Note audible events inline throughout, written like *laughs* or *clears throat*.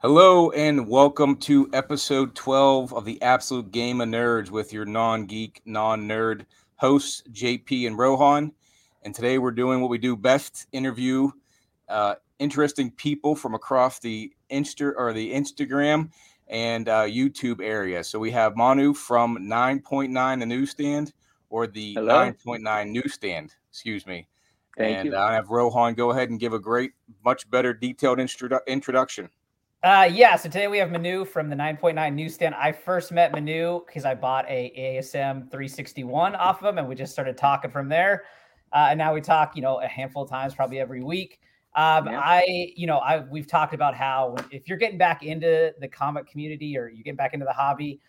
Hello and welcome to episode 12 of the Absolute Game of Nerds with your non geek, non nerd hosts, JP and Rohan. And today we're doing what we do best interview uh, interesting people from across the Insta or the Instagram and uh, YouTube area. So we have Manu from 9.9 the newsstand or the Hello. 9.9 newsstand, excuse me. Thank and you. I have Rohan go ahead and give a great, much better detailed introdu- introduction. Uh, yeah, so today we have Manu from the 9.9 newsstand. I first met Manu because I bought a ASM 361 off of him and we just started talking from there. Uh, and now we talk, you know, a handful of times, probably every week. Um, Yeah. I, you know, I we've talked about how if you're getting back into the comic community or you get back into the hobby,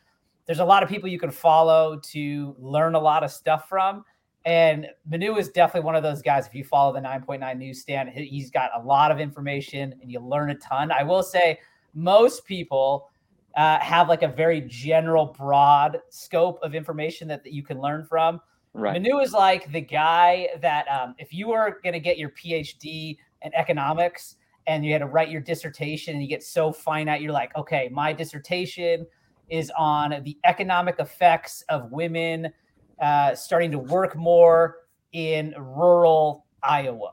there's a lot of people you can follow to learn a lot of stuff from. And Manu is definitely one of those guys. If you follow the 9.9 newsstand, he- he's got a lot of information and you learn a ton. I will say, most people uh, have like a very general, broad scope of information that, that you can learn from. Right. Manu is like the guy that um, if you were going to get your PhD in economics and you had to write your dissertation and you get so finite, you're like, okay, my dissertation is on the economic effects of women uh, starting to work more in rural Iowa.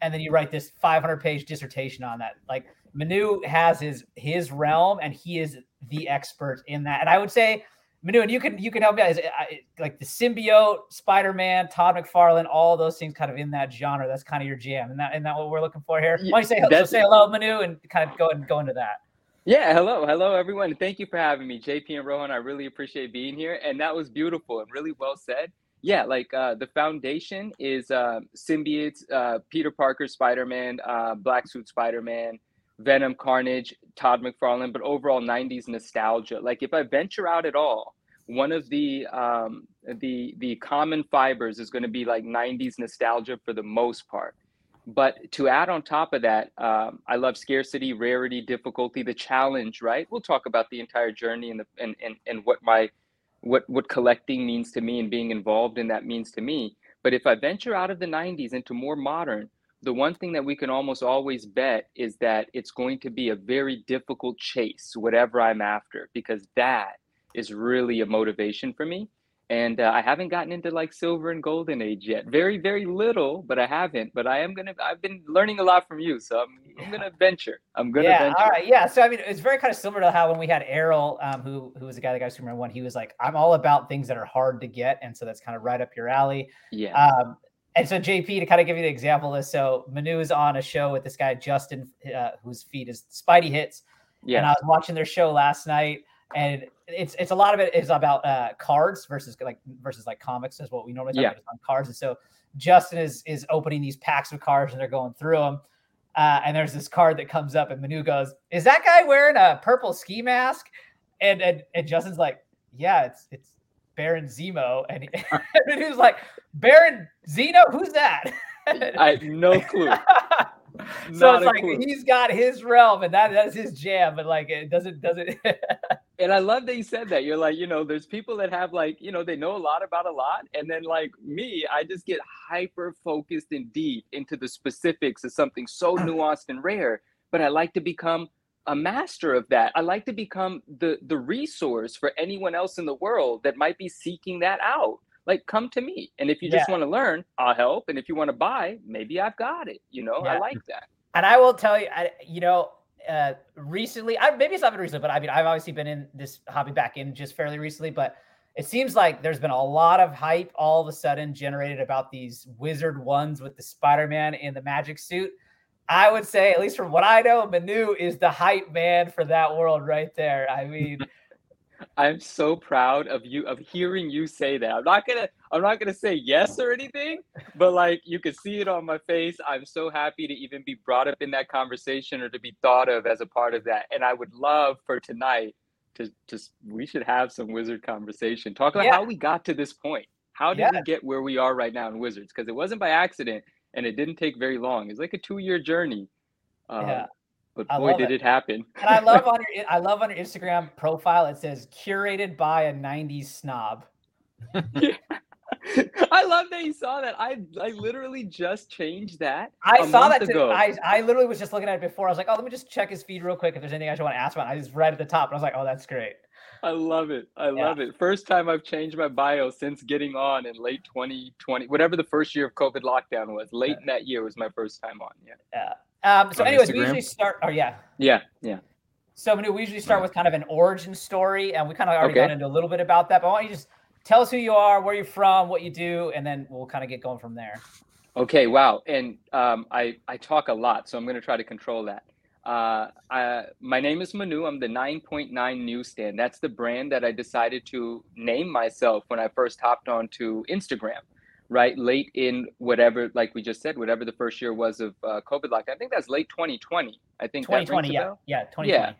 And then you write this 500 page dissertation on that. Like Manu has his his realm and he is the expert in that. And I would say Manu, and you can you can help me out. Is, I, like the symbiote, Spider Man, Todd McFarlane, all those things kind of in that genre. That's kind of your jam, and that and that what we're looking for here. Why don't you say so say hello, Manu, and kind of go and go into that. Yeah, hello, hello everyone. Thank you for having me, JP and Rohan. I really appreciate being here. And that was beautiful and really well said. Yeah, like uh, the foundation is uh, symbiotes, uh, Peter Parker, Spider-Man, uh, Black Suit Spider-Man, Venom, Carnage, Todd McFarlane, but overall 90s nostalgia. Like if I venture out at all, one of the um, the the common fibers is going to be like 90s nostalgia for the most part. But to add on top of that, um, I love scarcity, rarity, difficulty, the challenge. Right? We'll talk about the entire journey and the and and, and what my what what collecting means to me and being involved in that means to me. But if I venture out of the 90s into more modern, the one thing that we can almost always bet is that it's going to be a very difficult chase, whatever I'm after, because that is really a motivation for me. And uh, I haven't gotten into like silver and golden age yet. Very, very little, but I haven't. But I am gonna. I've been learning a lot from you, so I'm, I'm gonna venture. I'm gonna yeah, venture. all right, yeah. So I mean, it's very kind of similar to how when we had Errol, um, who who was the guy that got Superman one, he was like, "I'm all about things that are hard to get," and so that's kind of right up your alley. Yeah. Um, and so JP, to kind of give you the example of this, so Manu is on a show with this guy Justin, uh, whose feed is Spidey Hits, Yeah. and I was watching their show last night, and it's it's a lot of it is about uh, cards versus like versus like comics is what we normally talk Yeah. about on cards, and so Justin is is opening these packs of cards and they're going through them. Uh, and there's this card that comes up, and Manu goes, "Is that guy wearing a purple ski mask?" And and, and Justin's like, "Yeah, it's it's Baron Zemo," and, he, *laughs* *laughs* and he like, "Baron Zeno, who's that?" I have no clue. *laughs* so Not it's like clue. he's got his realm, and that that's his jam, but like it doesn't doesn't. And I love that you said that. You're like, you know, there's people that have like, you know, they know a lot about a lot. And then like me, I just get hyper focused and deep into the specifics of something so *clears throat* nuanced and rare. But I like to become a master of that. I like to become the the resource for anyone else in the world that might be seeking that out. Like come to me. And if you just want to learn, I'll help. And if you want to buy, maybe I've got it. You know, I like that. And I will tell you, I, you know, uh, recently, I, maybe it's not been recently, but I mean, I've obviously been in this hobby back in just fairly recently, but it seems like there's been a lot of hype all of a sudden generated about these wizard ones with the Spider-Man in the magic suit. I would say, at least from what I know, Manu is the hype man for that world right there. I mean, I'm so proud of you of hearing you say that. I'm not gonna I'm not gonna say yes or anything, but like you can see it on my face. I'm so happy to even be brought up in that conversation or to be thought of as a part of that. And I would love for tonight to just we should have some wizard conversation. Talk about Yeah. how we got to this point. How did we get where we are right now in wizards? Because it wasn't by accident and it didn't take very long. It's like a two year journey. Um, Yeah. But I boy, did it. it happen. and I love on your I love on your Instagram profile it says curated by a '90s snob. *laughs* *laughs* I love that you saw that. I I literally just changed that. I saw that too. I, I literally was just looking at it before. I was like, oh, let me just check his feed real quick if there's anything I should want to ask about. I just read at the top and I was like, oh, that's great. I love it. I yeah. love it. First time I've changed my bio since getting on in late 2020, whatever the first year of COVID lockdown was. Late yeah. in that year was my first time on. Yeah. Yeah. Um, so, on anyways, Instagram? we usually start. Oh, yeah. Yeah. Yeah. So, Manu, we usually start with kind of an origin story, and we kind of already okay. got into a little bit about that. But why don't you just tell us who you are, where you're from, what you do, and then we'll kind of get going from there. Okay. Wow. And um, I I talk a lot, so I'm going to try to control that. Uh, I, my name is Manu. I'm the 9.9 newsstand. That's the brand that I decided to name myself when I first hopped onto Instagram, right? Late in whatever, like we just said, whatever the first year was of uh, COVID lockdown. I think that's late 2020. I think 2020. yeah. Yeah. 2020. Yeah.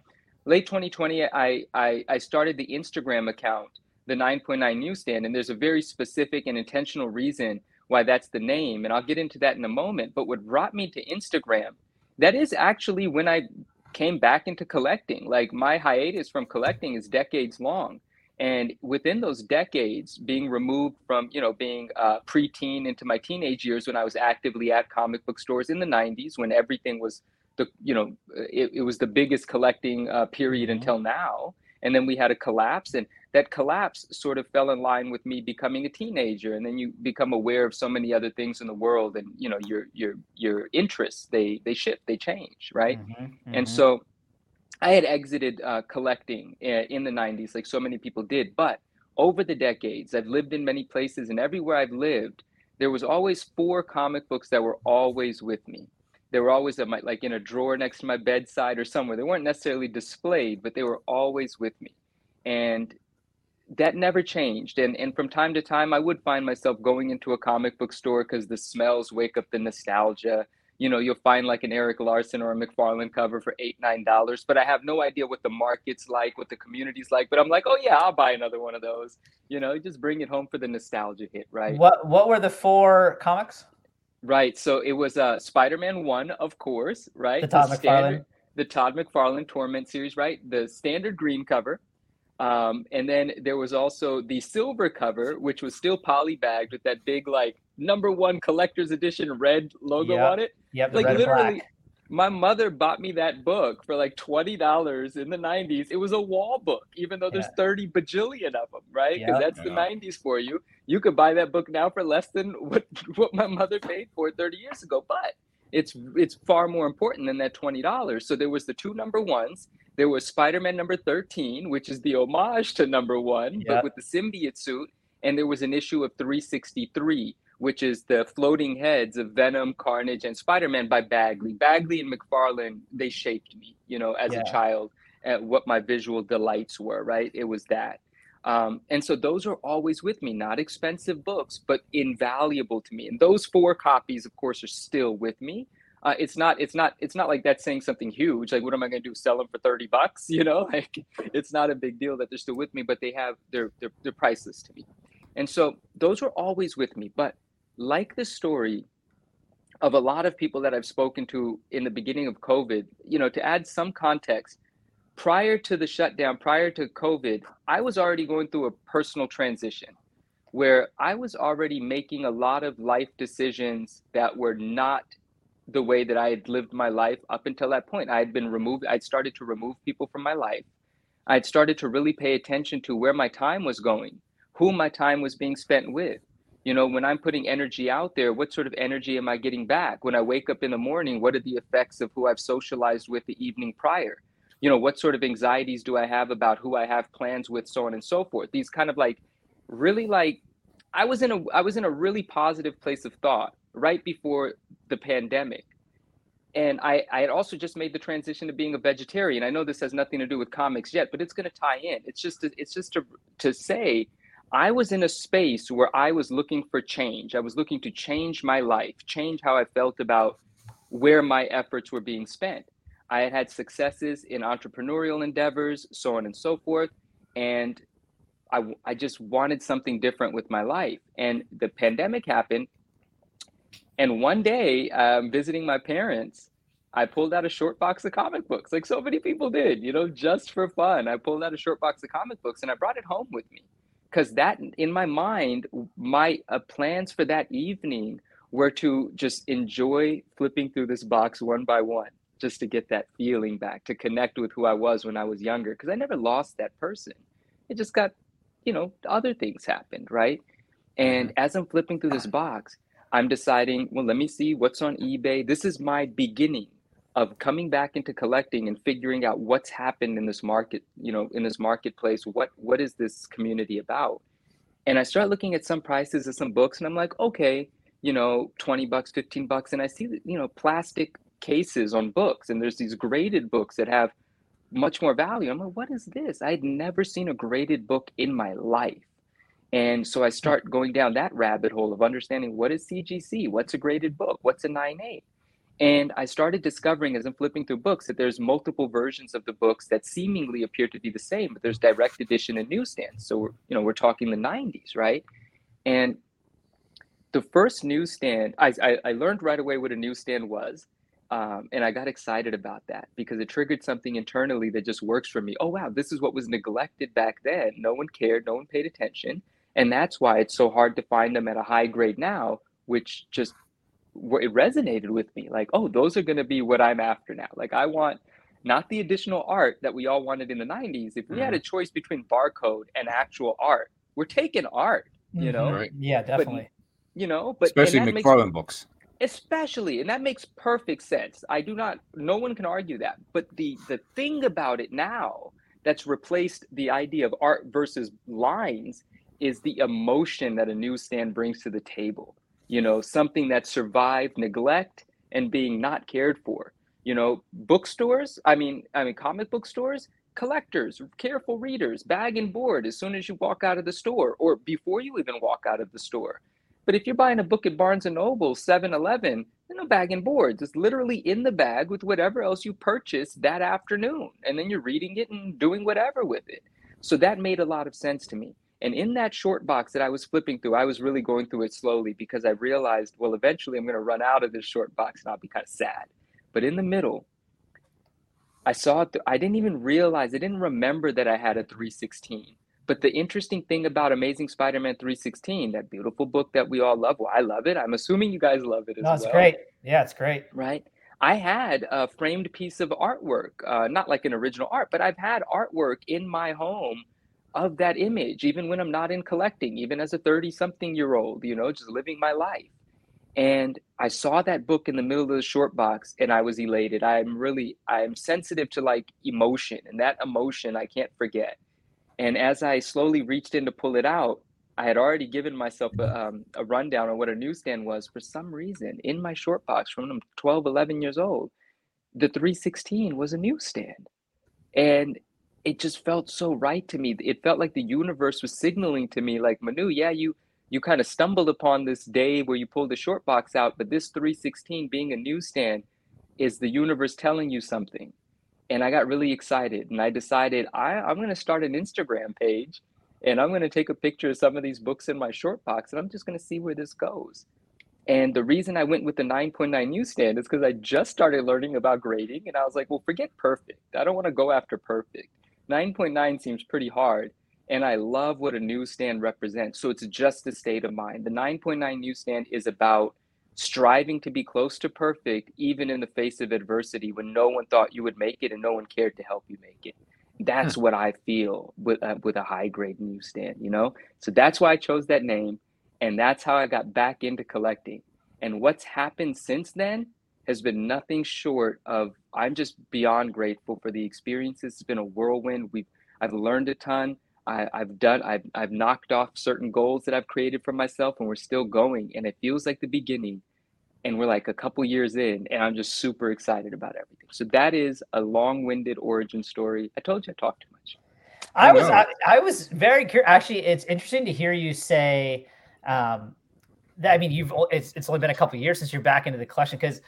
Late 2020, I, I, I started the Instagram account, the 9.9 newsstand, and there's a very specific and intentional reason why that's the name. And I'll get into that in a moment. But what brought me to Instagram that is actually when I came back into collecting. Like my hiatus from collecting is decades long. And within those decades, being removed from, you know, being uh, preteen into my teenage years when I was actively at comic book stores in the 90s when everything was the, you know, it, it was the biggest collecting uh, period mm-hmm. until now. And then we had a collapse. And that collapse sort of fell in line with me becoming a teenager and then you become aware of so many other things in the world and you know your your your interests they they shift they change right mm-hmm, mm-hmm. and so i had exited uh, collecting uh, in the 90s like so many people did but over the decades i've lived in many places and everywhere i've lived there was always four comic books that were always with me. They were always at my, like in a drawer next to my bedside or somewhere. They weren't necessarily displayed but they were always with me. And that never changed. And and from time to time i would find myself going into a comic book store because the smells wake up the nostalgia you know you'll find like an Erik Larsen or a mcfarlane cover for eight nine dollars but i have no idea what the market's like what the community's like but i'm like oh yeah i'll buy another one of those. You know just bring it home for the nostalgia hit right? What what were the four comics? Right so it was uh spider-man one of course right? The todd the mcfarlane. standard, the todd mcfarlane torment series right? The standard green cover um, and then there was also the silver cover, which was still polybagged with that big like number one collector's edition red logo yep. on it. Yep, like literally. My mother bought me that book for like twenty dollars in the '90s. It was a wall book, even though there's yeah. thirty bajillion of them, right? Because yep. that's the '90s for you. You could buy that book now for less than *laughs* what what my mother paid for it 30 years ago. But it's it's far more important than that twenty dollars. So there was the two number ones, there was Spider-Man number 13, which is the homage to number one, yep. but with the symbiote suit. And there was an issue of 363, which is the floating heads of Venom, Carnage, and Spider-Man by Bagley. Bagley and McFarlane, they shaped me, you know, as yeah. a child at what my visual delights were, right? It was that. Um, and so those are always with me, not expensive books, but invaluable to me. And those four copies, of course, are still with me uh, it's not it's not it's not like that's saying something huge like what am i going to do sell them for 30 bucks *laughs* you know like it's not a big deal that they're still with me but they have they're, they're they're priceless to me and so those are always with me but like the story of a lot of people that i've spoken to in the beginning of covid you know to add some context prior to the shutdown prior to covid i was already going through a personal transition where i was already making a lot of life decisions that were not the way that I had lived my life up until that point. I had been removed, I'd started to remove people from my life. I'd started to really pay attention to where my time was going, who my time was being spent with. You know, when I'm putting energy out there, what sort of energy am I getting back? When I wake up in the morning, what are the effects of who I've socialized with the evening prior? You know, what sort of anxieties do I have about who I have plans with, so on and so forth? These kind of like really like I was in a I was in a really positive place of thought right before the pandemic. And I, I had also just made the transition to being a vegetarian. I know this has nothing to do with comics yet, but it's going to tie in. It's just to, it's just to, to say I was in a space where I was looking for change. I was looking to change my life, change how I felt about where my efforts were being spent. I had had successes in entrepreneurial endeavors, so on and so forth. And I, I just wanted something different with my life. And the pandemic happened. And one day, um, visiting my parents, I pulled out a short box of comic books, like so many people did, you know, just for fun. I pulled out a short box of comic books and I brought it home with me because that in my mind my uh, plans for that evening were to just enjoy flipping through this box one by one just to get that feeling back to connect with who i was when i was younger because i never lost that person. It just got you know other things happened right? And mm-hmm. as i'm flipping through this box i'm deciding well let me see what's on ebay. This is my beginning of coming back into collecting and figuring out what's happened in this market you know in this marketplace what what is this community about? And i start looking at some prices of some books and i'm like okay you know 20 bucks 15 bucks and i see you know plastic cases on books and there's these graded books that have much more value. I'm like what is this? I had never seen a graded book in my life. And so i start going down that rabbit hole of understanding what is cgc what's a graded book? What's a 9a and I started discovering as I'm flipping through books that there's multiple versions of the books that seemingly appear to be the same, but there's direct edition and newsstands. So we're, you know, we're talking the 90s, right? And the first newsstand, I, I, I learned right away what a newsstand was. Um, and I got excited about that because it triggered something internally that just works for me. Oh, wow, this is what was neglected back then. No one cared, no one paid attention. And that's why it's so hard to find them at a high grade now, which just it resonated with me like oh those are going to be what i'm after now. Like i want not the additional art that we all wanted in the 90s if we mm-hmm. had a choice between barcode and actual art we're taking art you know? Right. yeah definitely. but, you know but especially mcfarlane makes, books. Especially and that makes perfect sense. I do not no one can argue that. But the the thing about it now that's replaced the idea of art versus lines is the emotion that a newsstand brings to the table you know, something that survived neglect and being not cared for. You know, bookstores, I mean, I mean comic book stores, collectors, careful readers, bag and board as soon as you walk out of the store or before you even walk out of the store. But if you're buying a book at Barnes and Noble, 7-Eleven, no bag and board. It's literally in the bag with whatever else you purchased that afternoon. And then you're reading it and doing whatever with it. So that made a lot of sense to me. And in that short box that I was flipping through, I was really going through it slowly because I realized, well, eventually I'm going to run out of this short box and I'll be kind of sad. But in the middle, I saw it. Th- I didn't even realize, I didn't remember that I had a 316. But the interesting thing about Amazing Spider Man 316, that beautiful book that we all love, well, I love it. I'm assuming you guys love it as no, it's well. great. Yeah, it's great. Right. I had a framed piece of artwork, uh, not like an original art, but I've had artwork in my home of that image, even when I'm not in collecting, even as a 30 something year old, you know, just living my life. And I saw that book in the middle of the short box and I was elated. I'm really, I'm sensitive to like emotion and that emotion I can't forget. And as I slowly reached in to pull it out, I had already given myself a, um, a rundown on what a newsstand was. For some reason, in my short box from I'm 12, 11 years old, the 316 was a newsstand. And it just felt so right to me. It felt like the universe was signaling to me, like Manu, yeah, you you kind of stumbled upon this day where you pulled the short box out, but this 316 being a newsstand is the universe telling you something. And I got really excited and I decided I, I'm going to start an Instagram page and I'm going to take a picture of some of these books in my short box and I'm just going to see where this goes. And the reason I went with the 9.9 newsstand is because I just started learning about grading and I was like, well, forget perfect. I don't want to go after perfect. 9.9 seems pretty hard. And I love what a newsstand represents. So it's just a state of mind. The 9.9 newsstand is about striving to be close to perfect, even in the face of adversity when no one thought you would make it and no one cared to help you make it. That's hmm. what I feel with, uh, with a high grade newsstand, you know? So that's why I chose that name. And that's how I got back into collecting. And what's happened since then has been nothing short of I'm just beyond grateful for the experiences. It's been a whirlwind. We've I've learned a ton. I, have done I've I've knocked off certain goals that I've created for myself, and we're still going. And it feels like the beginning, and we're like a couple years in, and I'm just super excited about everything. So that is a long-winded origin story. I told you I talked too much. I, I was I, I, was very curious. Actually, it's interesting to hear you say. Um, that, I mean, you've it's it's only been a couple years since you're back into the collection because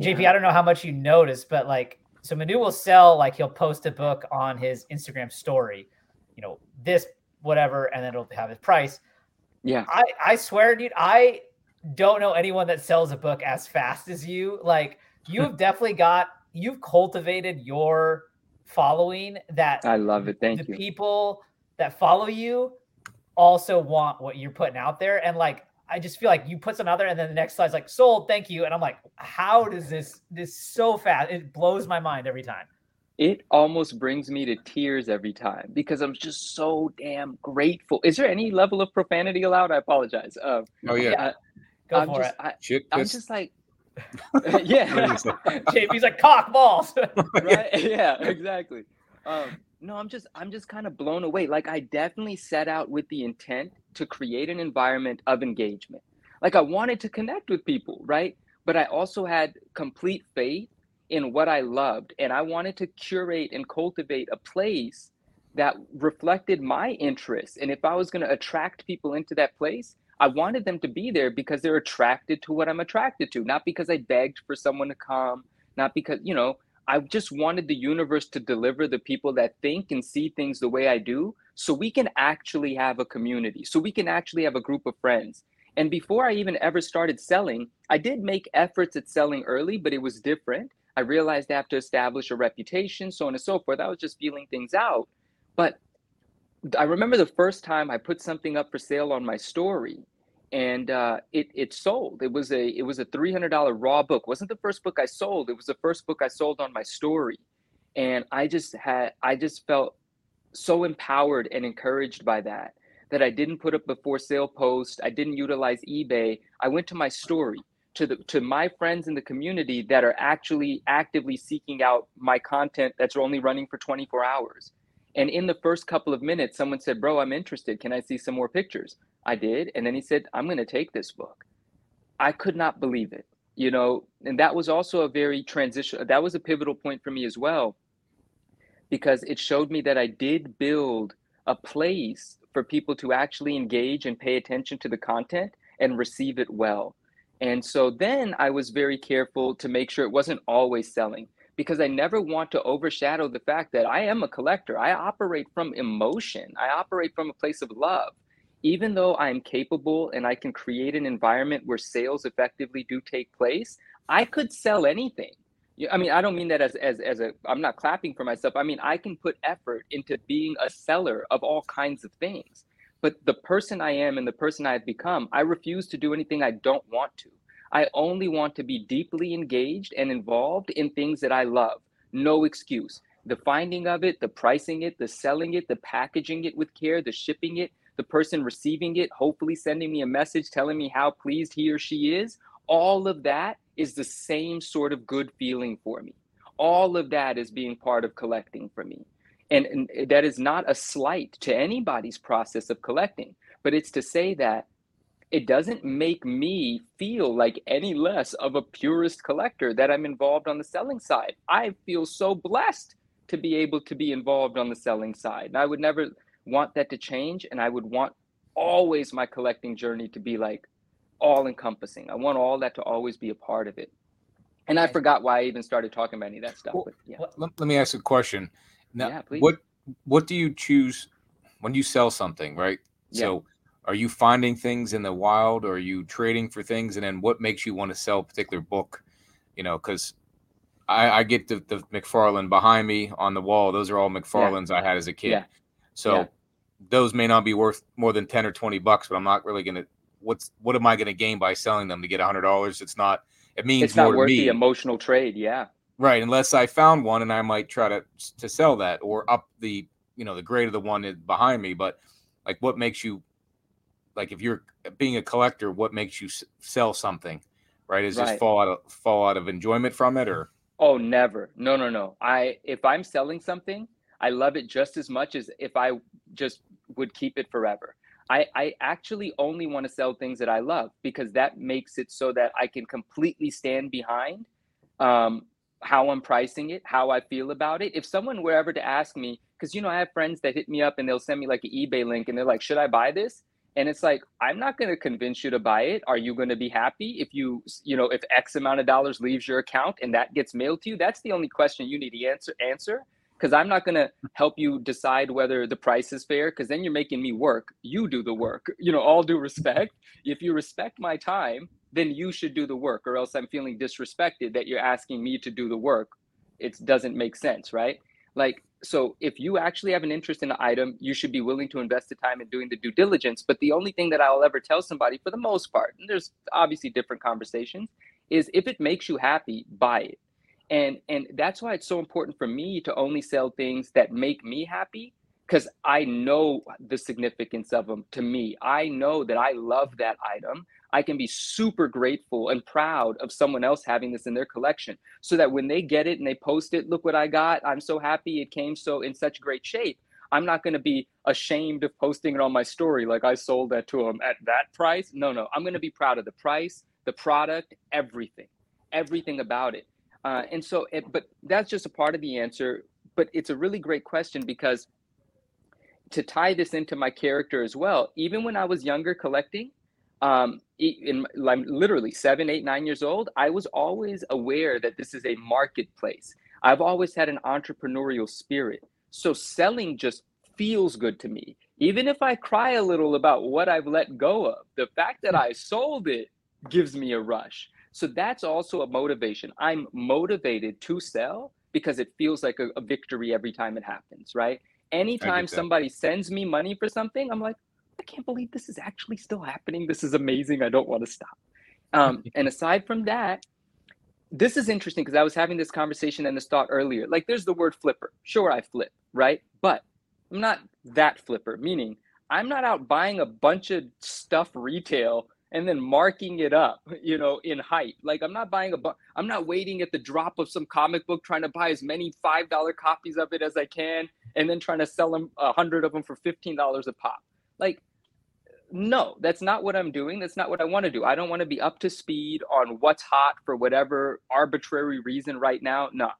JP, I don't know how much you noticed, but like, so Manu will sell, like, he'll post a book on his Instagram story, you know, this, whatever, and then it'll have his price. Yeah. I, I swear, dude, I don't know anyone that sells a book as fast as you. Like, you have *laughs* definitely got, you've cultivated your following that I love it. Thank you. the you. people that follow you also want what you're putting out there. And like, I just feel like you put some out there and then the next slide's like sold, thank you. And I'm like, how does this this so fast? It blows my mind every time. It almost brings me to tears every time because I'm just so damn grateful. Is there any level of profanity allowed? I apologize. Uh, oh yeah. yeah Go I'm for just, it. I, I'm just like, *laughs* *laughs* yeah, *laughs* JP's like cock balls. right? Yeah, exactly. Um, no, I'm just, I'm just kind of blown away. Like I definitely set out with the intent to create an environment of engagement. Like I wanted to connect with people, right? But I also had complete faith in what I loved, and I wanted to curate and cultivate a place that reflected my interests. And if I was going to attract people into that place, I wanted them to be there because they're attracted to what I'm attracted to, not because I begged for someone to come, not because, you know, I just wanted the universe to deliver the people that think and see things the way I do so we can actually have a community, so we can actually have a group of friends. And before I even ever started selling, I did make efforts at selling early, but it was different. I realized I have to establish a reputation, so on and so forth. I was just feeling things out. But I remember the first time I put something up for sale on my story and uh, it it sold. It was a it was a three hundred dollar raw book. It wasn't the first book I sold. It was the first book I sold on my story, and I just had I just felt so empowered and encouraged by that that I didn't put up a for sale post. I didn't utilize eBay. I went to my story to the to my friends in the community that are actually actively seeking out my content that's only running for 24 hours. And in the first couple of minutes, someone said, Bro, I'm interested. Can I see some more pictures? I did. And then he said, I'm going to take this book. I could not believe it, you know, and that was also a very transition. That was a pivotal point for me as well, because it showed me that I did build a place for people to actually engage and pay attention to the content and receive it well. And so then I was very careful to make sure it wasn't always selling because I never want to overshadow the fact that I am a collector. I operate from emotion, I operate from a place of love. Even though I'm capable and I can create an environment where sales effectively do take place, I could sell anything. I mean, I don't mean that as, as, as a, I'm not clapping for myself. I mean, I can put effort into being a seller of all kinds of things. But the person I am and the person I've become, I refuse to do anything I don't want to. I only want to be deeply engaged and involved in things that I love. No excuse. The finding of it, the pricing it, the selling it, the packaging it with care, the shipping it, the person receiving it, hopefully sending me a message telling me how pleased he or she is. All of that is the same sort of good feeling for me. All of that is being part of collecting for me. And, and that is not a slight to anybody's process of collecting, but it's to say that it doesn't make me feel like any less of a purist collector that I'm involved on the selling side. I feel so blessed to be able to be involved on the selling side. And I would never want that to change. And I would want always my collecting journey to be like all encompassing. I want all that to always be a part of it. And I forgot why I even started talking about any of that stuff. Well, but yeah. Let, let me ask a question. Now, Yeah, what what do you choose when you sell something, right? Yeah. So, are you finding things in the wild, or are you trading for things, and then what makes you want to sell a particular book? You know, because I, I get the, the McFarlane behind me on the wall. Those are all McFarlanes I had as a kid. Yeah. So Yeah. those may not be worth more than ten or twenty bucks, but I'm not really gonna. What's what am I gonna gain by selling them to get a hundred dollars? It's not. It means It's more not to worth the emotional trade. Yeah. Right, unless I found one and I might try to to sell that or up the you know the grade of the one behind me. But like, what makes you like if you're being a collector, what makes you s- sell something? Right, is just fall out of fall out of enjoyment from it, or Oh, never. No, no, no. I if I'm selling something, I love it just as much as if I just would keep it forever. I, I actually only want to sell things that I love because that makes it so that I can completely stand behind um, how I'm pricing it, how I feel about it. If someone were ever to ask me, because you know I have friends that hit me up and they'll send me like an eBay link and they're like, "Should I buy this?" And it's like, I'm not going to convince you to buy it. Are you going to be happy if you, you know, if X amount of dollars leaves your account and that gets mailed to you? That's the only question you need to answer. Answer because I'm not going to help you decide whether the price is fair because then you're making me work. You do the work. *laughs* You know, all due respect. If you respect my time, then you should do the work, or else I'm feeling disrespected that you're asking me to do the work. It doesn't make sense, right? Like, so if you actually have an interest in an item, you should be willing to invest the time in doing the due diligence. But the only thing that I'll ever tell somebody, for the most part, and there's obviously different conversations, is if it makes you happy, buy it. And and that's why it's so important for me to only sell things that make me happy because I know the significance of them to me. I know that I love that item. I can be super grateful and proud of someone else having this in their collection so that when they get it and they post it, look what I got. I'm so happy it came so in such great shape. I'm not going to be ashamed of posting it on my story like I sold that to them at that price. No, no. I'm going to be proud of the price, the product, everything, everything about it. Uh, and so, it, but that's just a part of the answer. But it's a really great question because to tie this into my character as well, even when I was younger collecting, um, in like literally seven, eight, nine years old, I was always aware that this is a marketplace. I've always had an entrepreneurial spirit. So selling just feels good to me. Even if I cry a little about what I've let go of, the fact that I sold it gives me a rush. So that's also a motivation. I'm motivated to sell because it feels like a, a victory every time it happens, right? Anytime somebody sends me money for something, I'm like, I can't believe this is actually still happening. This is amazing. I don't want to stop. Um, *laughs* and aside from that, this is interesting because I was having this conversation and this thought earlier. Like, there's the word flipper. Sure, I flip, right? But I'm not that flipper, meaning I'm not out buying a bunch of stuff retail and then marking it up, you know, in height. Like I'm not buying a bu- I'm not waiting at the drop of some comic book trying to buy as many $5 copies of it as I can and then trying to sell them a hundred of them for $15 a pop. Like no, that's not what I'm doing. That's not what I want to do. I don't want to be up to speed on what's hot for whatever arbitrary reason right now. No.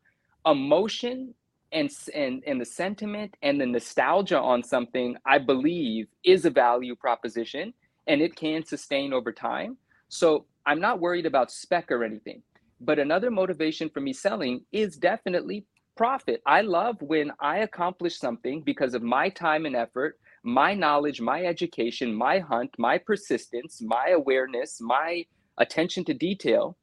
Emotion and and and the sentiment and the nostalgia on something I believe is a value proposition and it can sustain over time. So I'm not worried about spec or anything. But another motivation for me selling is definitely profit. I love when I accomplish something because of my time and effort, my knowledge, my education, my hunt, my persistence, my awareness, my attention to detail.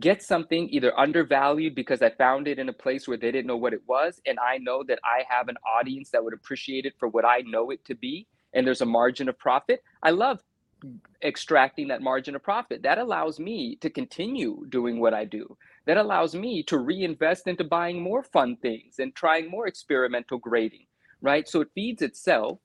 Get something either undervalued because I found it in a place where they didn't know what it was. And I know that I have an audience that would appreciate it for what I know it to be. And there's a margin of profit. I love extracting that margin of profit. That allows me to continue doing what I do. That allows me to reinvest into buying more fun things and trying more experimental grading, right? So it feeds itself.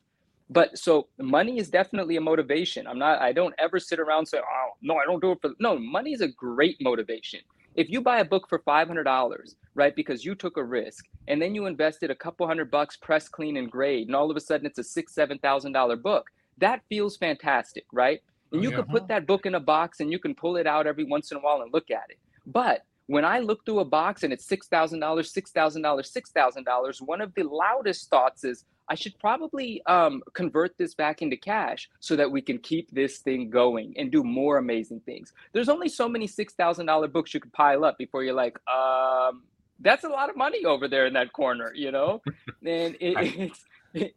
But so money is definitely a motivation. I'm not, I don't ever sit around say, oh, no, I don't do it for, no, money is a great motivation. If you buy a book for $500, right, because you took a risk and then you invested a couple hundred bucks, press, clean, and grade, and all of a sudden it's a six, $7,000 book that feels fantastic, right? And oh, you yeah. can put that book in a box and you can pull it out every once in a while and look at it. But when I look through a box and it's $6,000, $6,000, $6,000, one of the loudest thoughts is, I should probably um, convert this back into cash so that we can keep this thing going and do more amazing things. There's only so many $6,000 books you could pile up before you're like, um, that's a lot of money over there in that corner, you know? *laughs* and it, it's, it,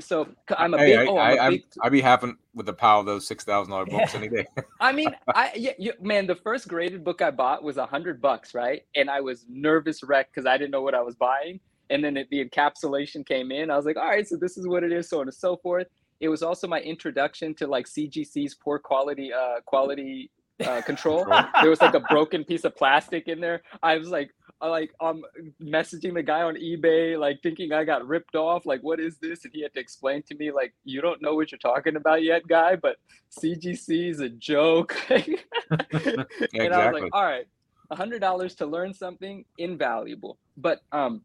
so I'm a hey, big. I, oh, I'm I, big, I'd be having with a pile of those six thousand dollar books yeah. *laughs* any day. *laughs* I mean, I yeah, you, man, the first graded book I bought was a hundred bucks, right? And I was nervous wreck because I didn't know what I was buying. And then it, the encapsulation came in. I was like, all right, so this is what it is, so on and so forth. It was also my introduction to like CGC's poor quality uh, quality uh, control. there was like a broken piece of plastic in there. I was like, like I'm messaging the guy on eBay, like thinking I got ripped off. Like, what is this? And he had to explain to me, like, you don't know what you're talking about yet, guy. But CGC is a joke. exactly. *laughs* and. I was like, all right, a hundred dollars to learn something invaluable. But um,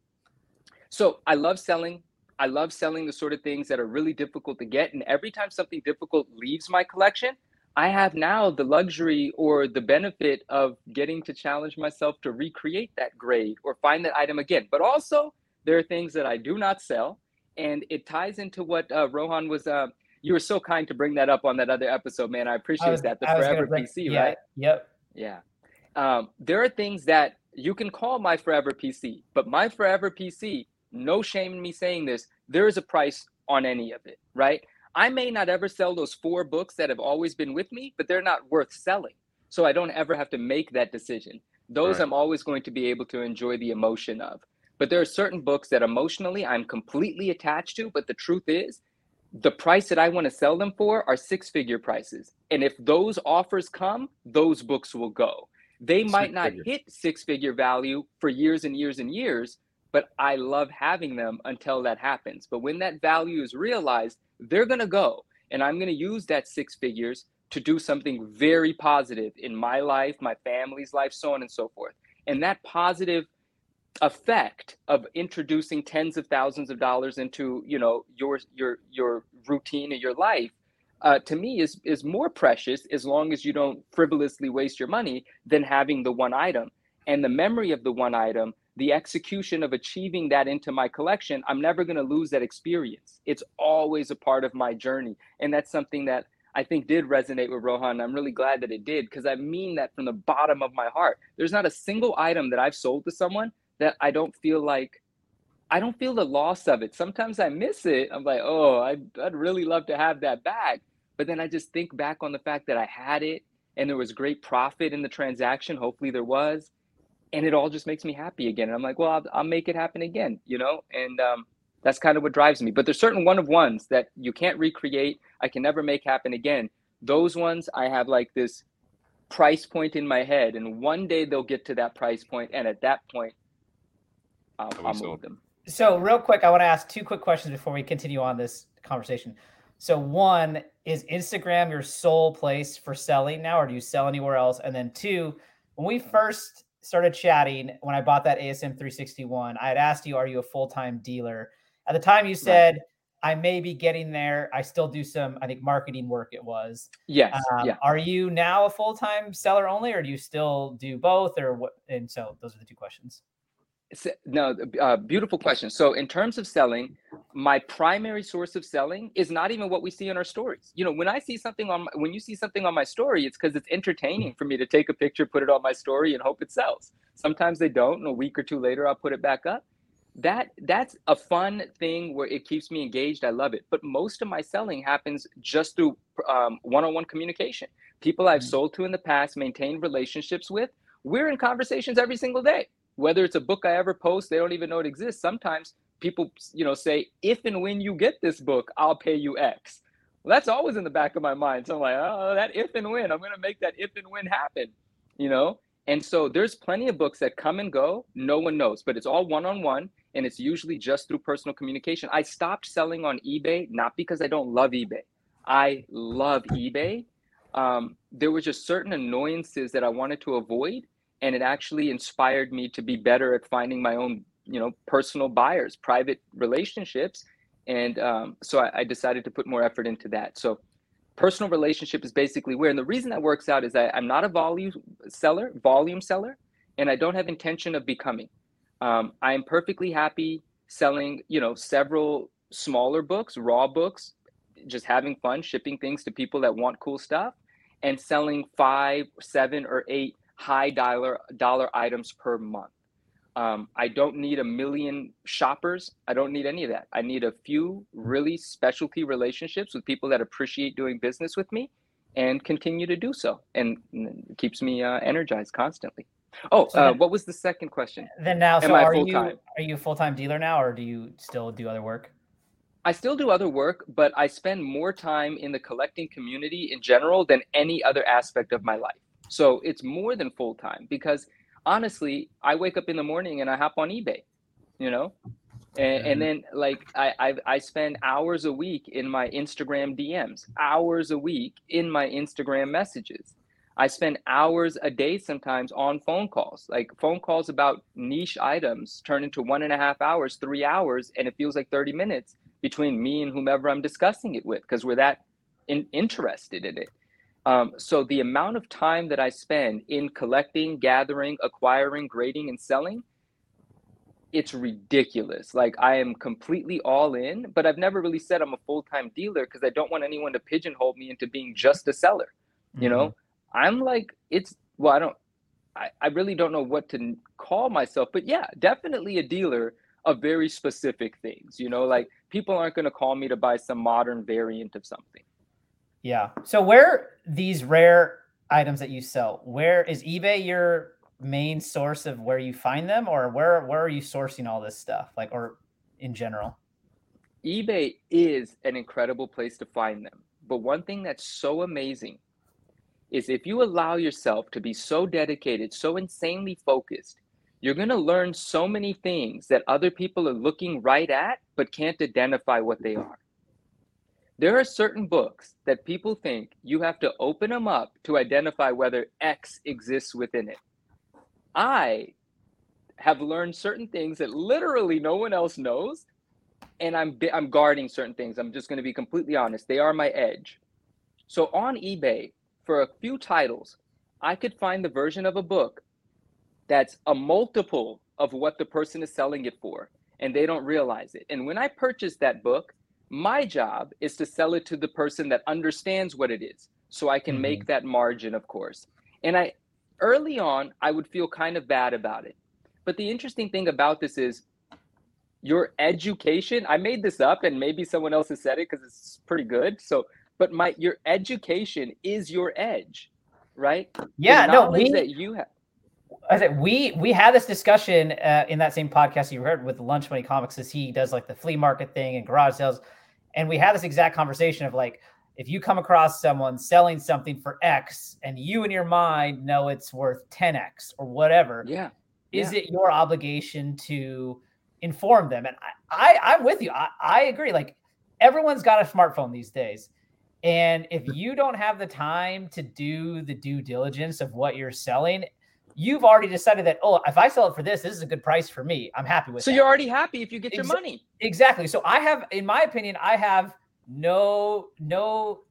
so I love selling. I love selling the sort of things that are really difficult to get. And every time something difficult leaves my collection, I have now the luxury or the benefit of getting to challenge myself to recreate that grade or find that item again. But also, there are things that I do not sell. And it ties into what uh, Rohan was. Uh, you were so kind to bring that up on that other episode, man. I appreciate I was, that. The Forever bring, PC, yeah, right? Yep. Yeah. Um, there are things that you can call my Forever PC, but my Forever PC, no shame in me saying this, there is a price on any of it, right? I may not ever sell those four books that have always been with me, but they're not worth selling. So I don't ever have to make that decision. Those right. I'm always going to be able to enjoy the emotion of. But there are certain books that emotionally I'm completely attached to. But the truth is, the price that I want to sell them for are six figure prices. And if those offers come, those books will go. They six might not figure. hit six figure value for years and years and years, but I love having them until that happens. But when that value is realized, they're going to go. And I'm going to use that six figures to do something very positive in my life, my family's life, so on and so forth. And that positive effect of introducing tens of thousands of dollars into you know your your your routine and your life uh, to me is is more precious as long as you don't frivolously waste your money than having the one item and the memory of the one item the execution of achieving that into my collection i'm never going to lose that experience it's always a part of my journey and that's something that I think did resonate with Rohan. I'm really glad that it did because I mean that from the bottom of my heart. There's not a single item that I've sold to someone that I don't feel like I don't feel the loss of it. Sometimes I miss it. I'm like, oh, I'd, I'd really love to have that back. But then I just think back on the fact that I had it and there was great profit in the transaction. Hopefully there was. And it all just makes me happy again. And I'm like, well, I'll, I'll make it happen again, you know? And um, that's kind of what drives me. But there's certain one of ones that you can't recreate. I can never make happen again. Those ones I have like this price point in my head. And one day they'll get to that price point, And at that point, I'll, I'll move them. So, real quick, I want to ask two quick questions before we continue on this conversation. So, one is Instagram your sole place for selling now, or do you sell anywhere else? And then, two, when we first started chatting, when I bought that ASM 361, I had asked you, Are you a full time dealer? At the time, you said, right. I may be getting there. I still do some, I think, marketing work. It was. Yes. Um, yeah. Are you now a full time seller only, or do you still do both, or what? And so, those are the two questions no uh, beautiful question. So in terms of selling my primary source of selling is not even what we see in our stories. You know when i see something on my, when you see something on my story it's because it's entertaining for me to take a picture put it on my story and hope it sells. Sometimes they don't and a week or two later i'll put it back up. That that's a fun thing where it keeps me engaged. I love it. But most of my selling happens just through um, one-on-one communication. People i've mm-hmm. sold to in the past maintained relationships with we're in conversations every single day whether it's a book I ever post, they don't even know it exists. Sometimes people, you know, say, if and when you get this book, I'll pay you X. Well, that's always in the back of my mind. So I'm like, oh, that if and when, I'm going to make that if and when happen, you know? And so there's plenty of books that come and go, no one knows, but it's all one on one. And it's usually just through personal communication. I stopped selling on eBay, not because I don't love eBay. I love eBay. Um, there were just certain annoyances that I wanted to avoid and it actually inspired me to be better at finding my own you know personal buyers private relationships. And um, so I, I, decided to put more effort into that. So personal relationship is basically where and the reason that works out is that i'm not a volume seller volume seller and i don't have intention of becoming. Um, i am perfectly happy selling you know several smaller books raw books just having fun shipping things to people that want cool stuff and selling five seven or eight high dollar dollar items per month. Um, I don't need a million shoppers. I don't need any of that. I need a few really specialty relationships with people that appreciate doing business with me and continue to do so. And it keeps me uh, energized constantly. Oh, so uh, what was the second question? Then now, so are you are you a full time dealer now, or do you still do other work? I still do other work, but I spend more time in the collecting community in general than any other aspect of my life. So it's more than full time because honestly, I wake up in the morning and I hop on eBay, you know, and, and then like I, I I spend hours a week in my Instagram DMs, hours a week in my Instagram messages. I spend hours a day sometimes on phone calls. Like phone calls about niche items turn into one and a half hours, three hours, and it feels like 30 minutes between me and whomever I'm discussing it with because we're that in, interested in it. Um, so the amount of time that I spend in collecting, gathering, acquiring, grading, and selling, it's ridiculous. Like I am completely all in, but I've never really said I'm a full time dealer because I don't want anyone to pigeonhole me into being just a seller. You mm-hmm. know, I'm like, it's, well, I don't, I, I really don't know what to call myself, but yeah, definitely a dealer of very specific things. You know, like people aren't going to call me to buy some modern variant of something. Yeah. So where these rare items that you sell, where is eBay your main source of where you find them, or where where are you sourcing all this stuff? Like, or in general? eBay is an incredible place to find them. But one thing that's so amazing is if you allow yourself to be so dedicated, so insanely focused, you're going to learn so many things that other people are looking right at but can't identify what they are. There are certain books that people think you have to open them up to identify whether X exists within it. I have learned certain things that literally no one else knows and I'm I'm guarding certain things. I'm just going to be completely honest. They are my edge. So on eBay, for a few titles, I could find the version of a book that's a multiple of what the person is selling it for, and they don't realize it. And when I purchase that book, my job is to sell it to the person that understands what it is, so I can mm-hmm. make that margin, of course. And I early on, I would feel kind of bad about it. But the interesting thing about this is your education i made this up and maybe someone else has said it because it's pretty good so but my your education is your edge right yeah no we, that you have I said we we had this discussion uh, in that same podcast you heard with Lunch Money Comics as he does like the flea market thing and garage sales, and we had this exact conversation of like if you come across someone selling something for X and you in your mind know it's worth 10x or whatever, yeah, is yeah. it your obligation to inform them. And I, I am with you. I, I agree. Like everyone's got a smartphone these days. And if you don't have the time to do the due diligence of what you're selling, you've already decided that, oh, if I sell it for this, this is a good price for me. I'm happy with it So that. you're already happy if you get your Exa- money. Exactly. So I have, in my opinion, I have no, no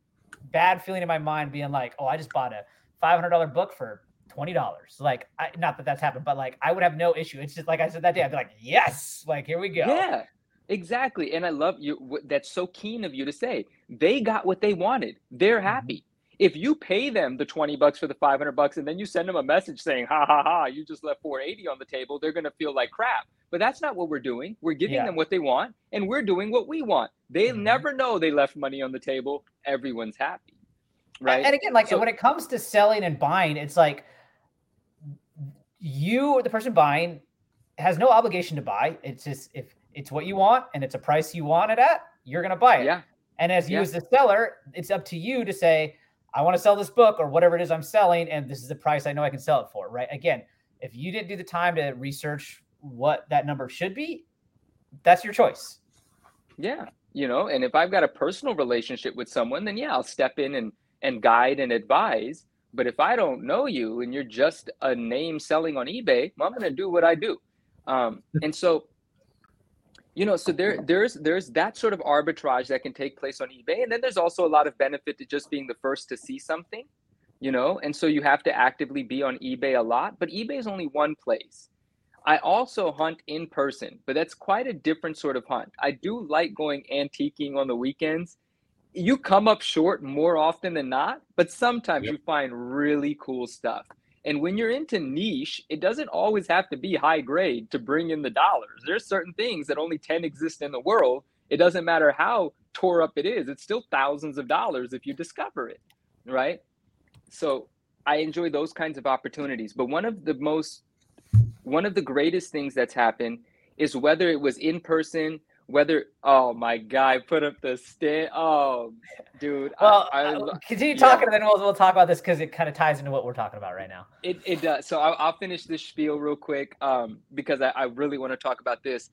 bad feeling in my mind being like, oh, I just bought a $500 book for twenty dollars. Like, I, not that that's happened, but like, I would have no issue. It's just like I said that day. I'd be like, yes, like here we go. Yeah, exactly. And I love you. That's so keen of you to say. They got what they wanted. They're mm-hmm. happy. If you pay them the twenty bucks for the five hundred bucks, and then you send them a message saying, "Ha ha ha, you just left four eighty on the table," they're gonna feel like crap. But that's not what we're doing. We're giving yeah. them what they want, and we're doing what we want. They mm-hmm. never know they left money on the table. Everyone's happy right? And again, like so, when it comes to selling and buying, it's like you the person buying has no obligation to buy. It's just if it's what you want and it's a price you want it at, you're gonna buy it. Yeah. And as you yeah. as the seller, it's up to you to say, I want to sell this book or whatever it is I'm selling, and this is the price I know I can sell it for. Right. Again, if you didn't do the time to research what that number should be, that's your choice. Yeah. You know, and if I've got a personal relationship with someone, then yeah, I'll step in and and guide and advise. But if I don't know you and you're just a name selling on eBay, well, I'm going to do what I do. Um, and so, you know, so there, there's, there's that sort of arbitrage that can take place on eBay, and then there's also a lot of benefit to just being the first to see something, you know. And so you have to actively be on eBay a lot, but eBay is only one place. I also hunt in person, but that's quite a different sort of hunt. I do like going antiquing on the weekends you come up short more often than not, but sometimes yep. you find really cool stuff. And when you're into niche, it doesn't always have to be high grade to bring in the dollars. There's certain things that only 10 exist in the world. It doesn't matter how tore up it is, it's still thousands of dollars if you discover it, right? So I enjoy those kinds of opportunities. But one of the most, one of the greatest things that's happened is whether it was in person whether oh my guy put up the stand oh dude well I, I, uh, continue talking yeah. and then we'll, we'll talk about this because it kind of ties into what we're talking about right now. It, it does. So I'll, I'll finish this spiel real quick um, because I, I really want to talk about this.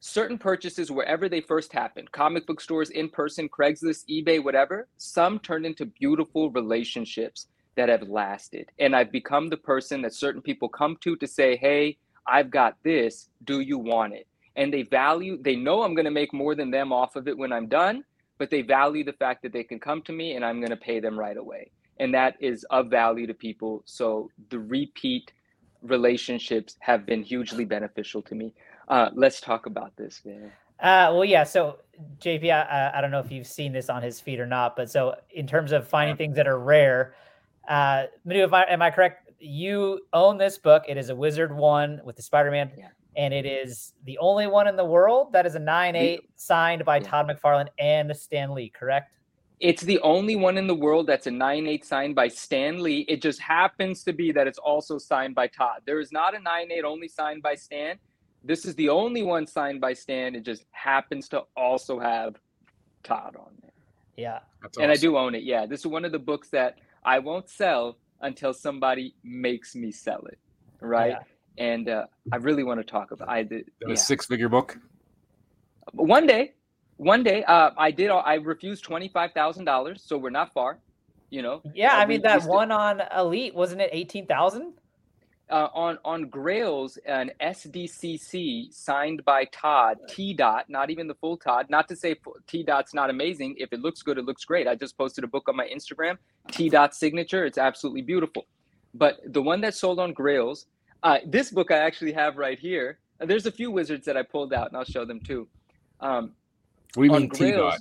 Certain purchases wherever they first happened comic book stores in person craigslist ebay whatever some turned into beautiful relationships that have lasted. And i've become the person that certain people come to to say hey i've got this. Do you want it and they value they know i'm going to make more than them off of it when i'm done but they value the fact that they can come to me and i'm going to pay them right away. And that is of value to people. So the repeat relationships have been hugely beneficial to me. Uh, let's talk about this man uh, well yeah so jp I, I don't know if you've seen this on his feed or not but so in terms of finding things that are rare uh Manu, am I, am I correct? You own this book. It is a wizard one with the spider-man yeah and it is the only one in the world that is a 9-8 signed by Todd McFarlane and Stan Lee, correct? It's the only one in the world that's a nine eight signed by Stan Lee. It just happens to be that it's also signed by Todd. There is not a nine eight only signed by Stan. This is the only one signed by Stan. It just happens to also have Todd on there. Yeah. That's and awesome. I do own it. Yeah. This is one of the books that I won't sell until somebody makes me sell it. Right. Yeah. And uh, I really want to talk about I did a six figure book. One day, one day, uh, I did. I refused twenty five thousand dollars, so we're not far. You know. Yeah, I mean that one on Elite wasn't it eighteen thousand? Uh, on on Grails, an SDCC signed by Todd T dot, not even the full Todd. Not to say T dot's not amazing. If it looks good, it looks great. I just posted a book on my Instagram, T dot signature. It's absolutely beautiful. But the one that sold on Grails, uh, this book I actually have right here. There's a few wizards that I pulled out, and I'll show them too. Um, we mean T dot.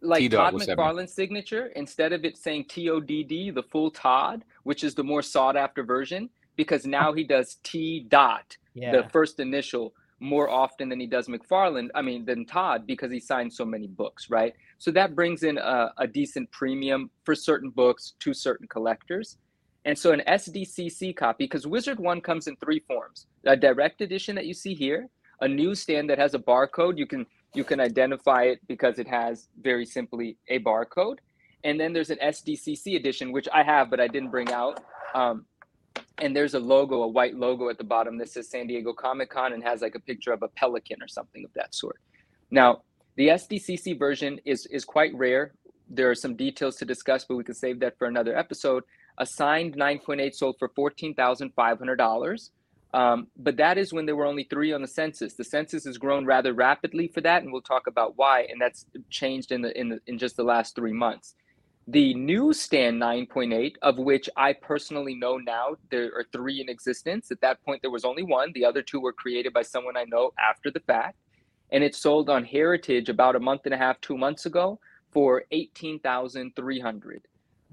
Like *clears throat* T-dot Todd McFarlane's signature, instead of it saying T O D D, the full Todd, which is the more sought after version, because now he does T dot, yeah. the first initial, more often than he does McFarlane. I mean, than Todd, because he signed so many books, right? So that brings in a, a decent premium for certain books to certain collectors. And so an SDCC copy, because Wizard One comes in three forms: a direct edition that you see here, a newsstand that has a barcode. You can you can identify it because it has very simply a barcode. And then there's an SDCC edition, which I have, but I didn't bring out. Um, and there's a logo, a white logo at the bottom that says San Diego Comic Con and has like a picture of a pelican or something of that sort. Now, the SDCC version is is quite rare. There are some details to discuss, but we can save that for another episode. Signed 9.8 sold for $14,500. Um, but that is when there were only three on the census. The census has grown rather rapidly for that, and we'll talk about why. And that's changed in the in the, in just the last three months. The newsstand 9.8, of which I personally know now there are three in existence. At that point, there was only one. The other two were created by someone I know after the fact, and it sold on Heritage about a month and a half, two months ago for eighteen thousand three hundred.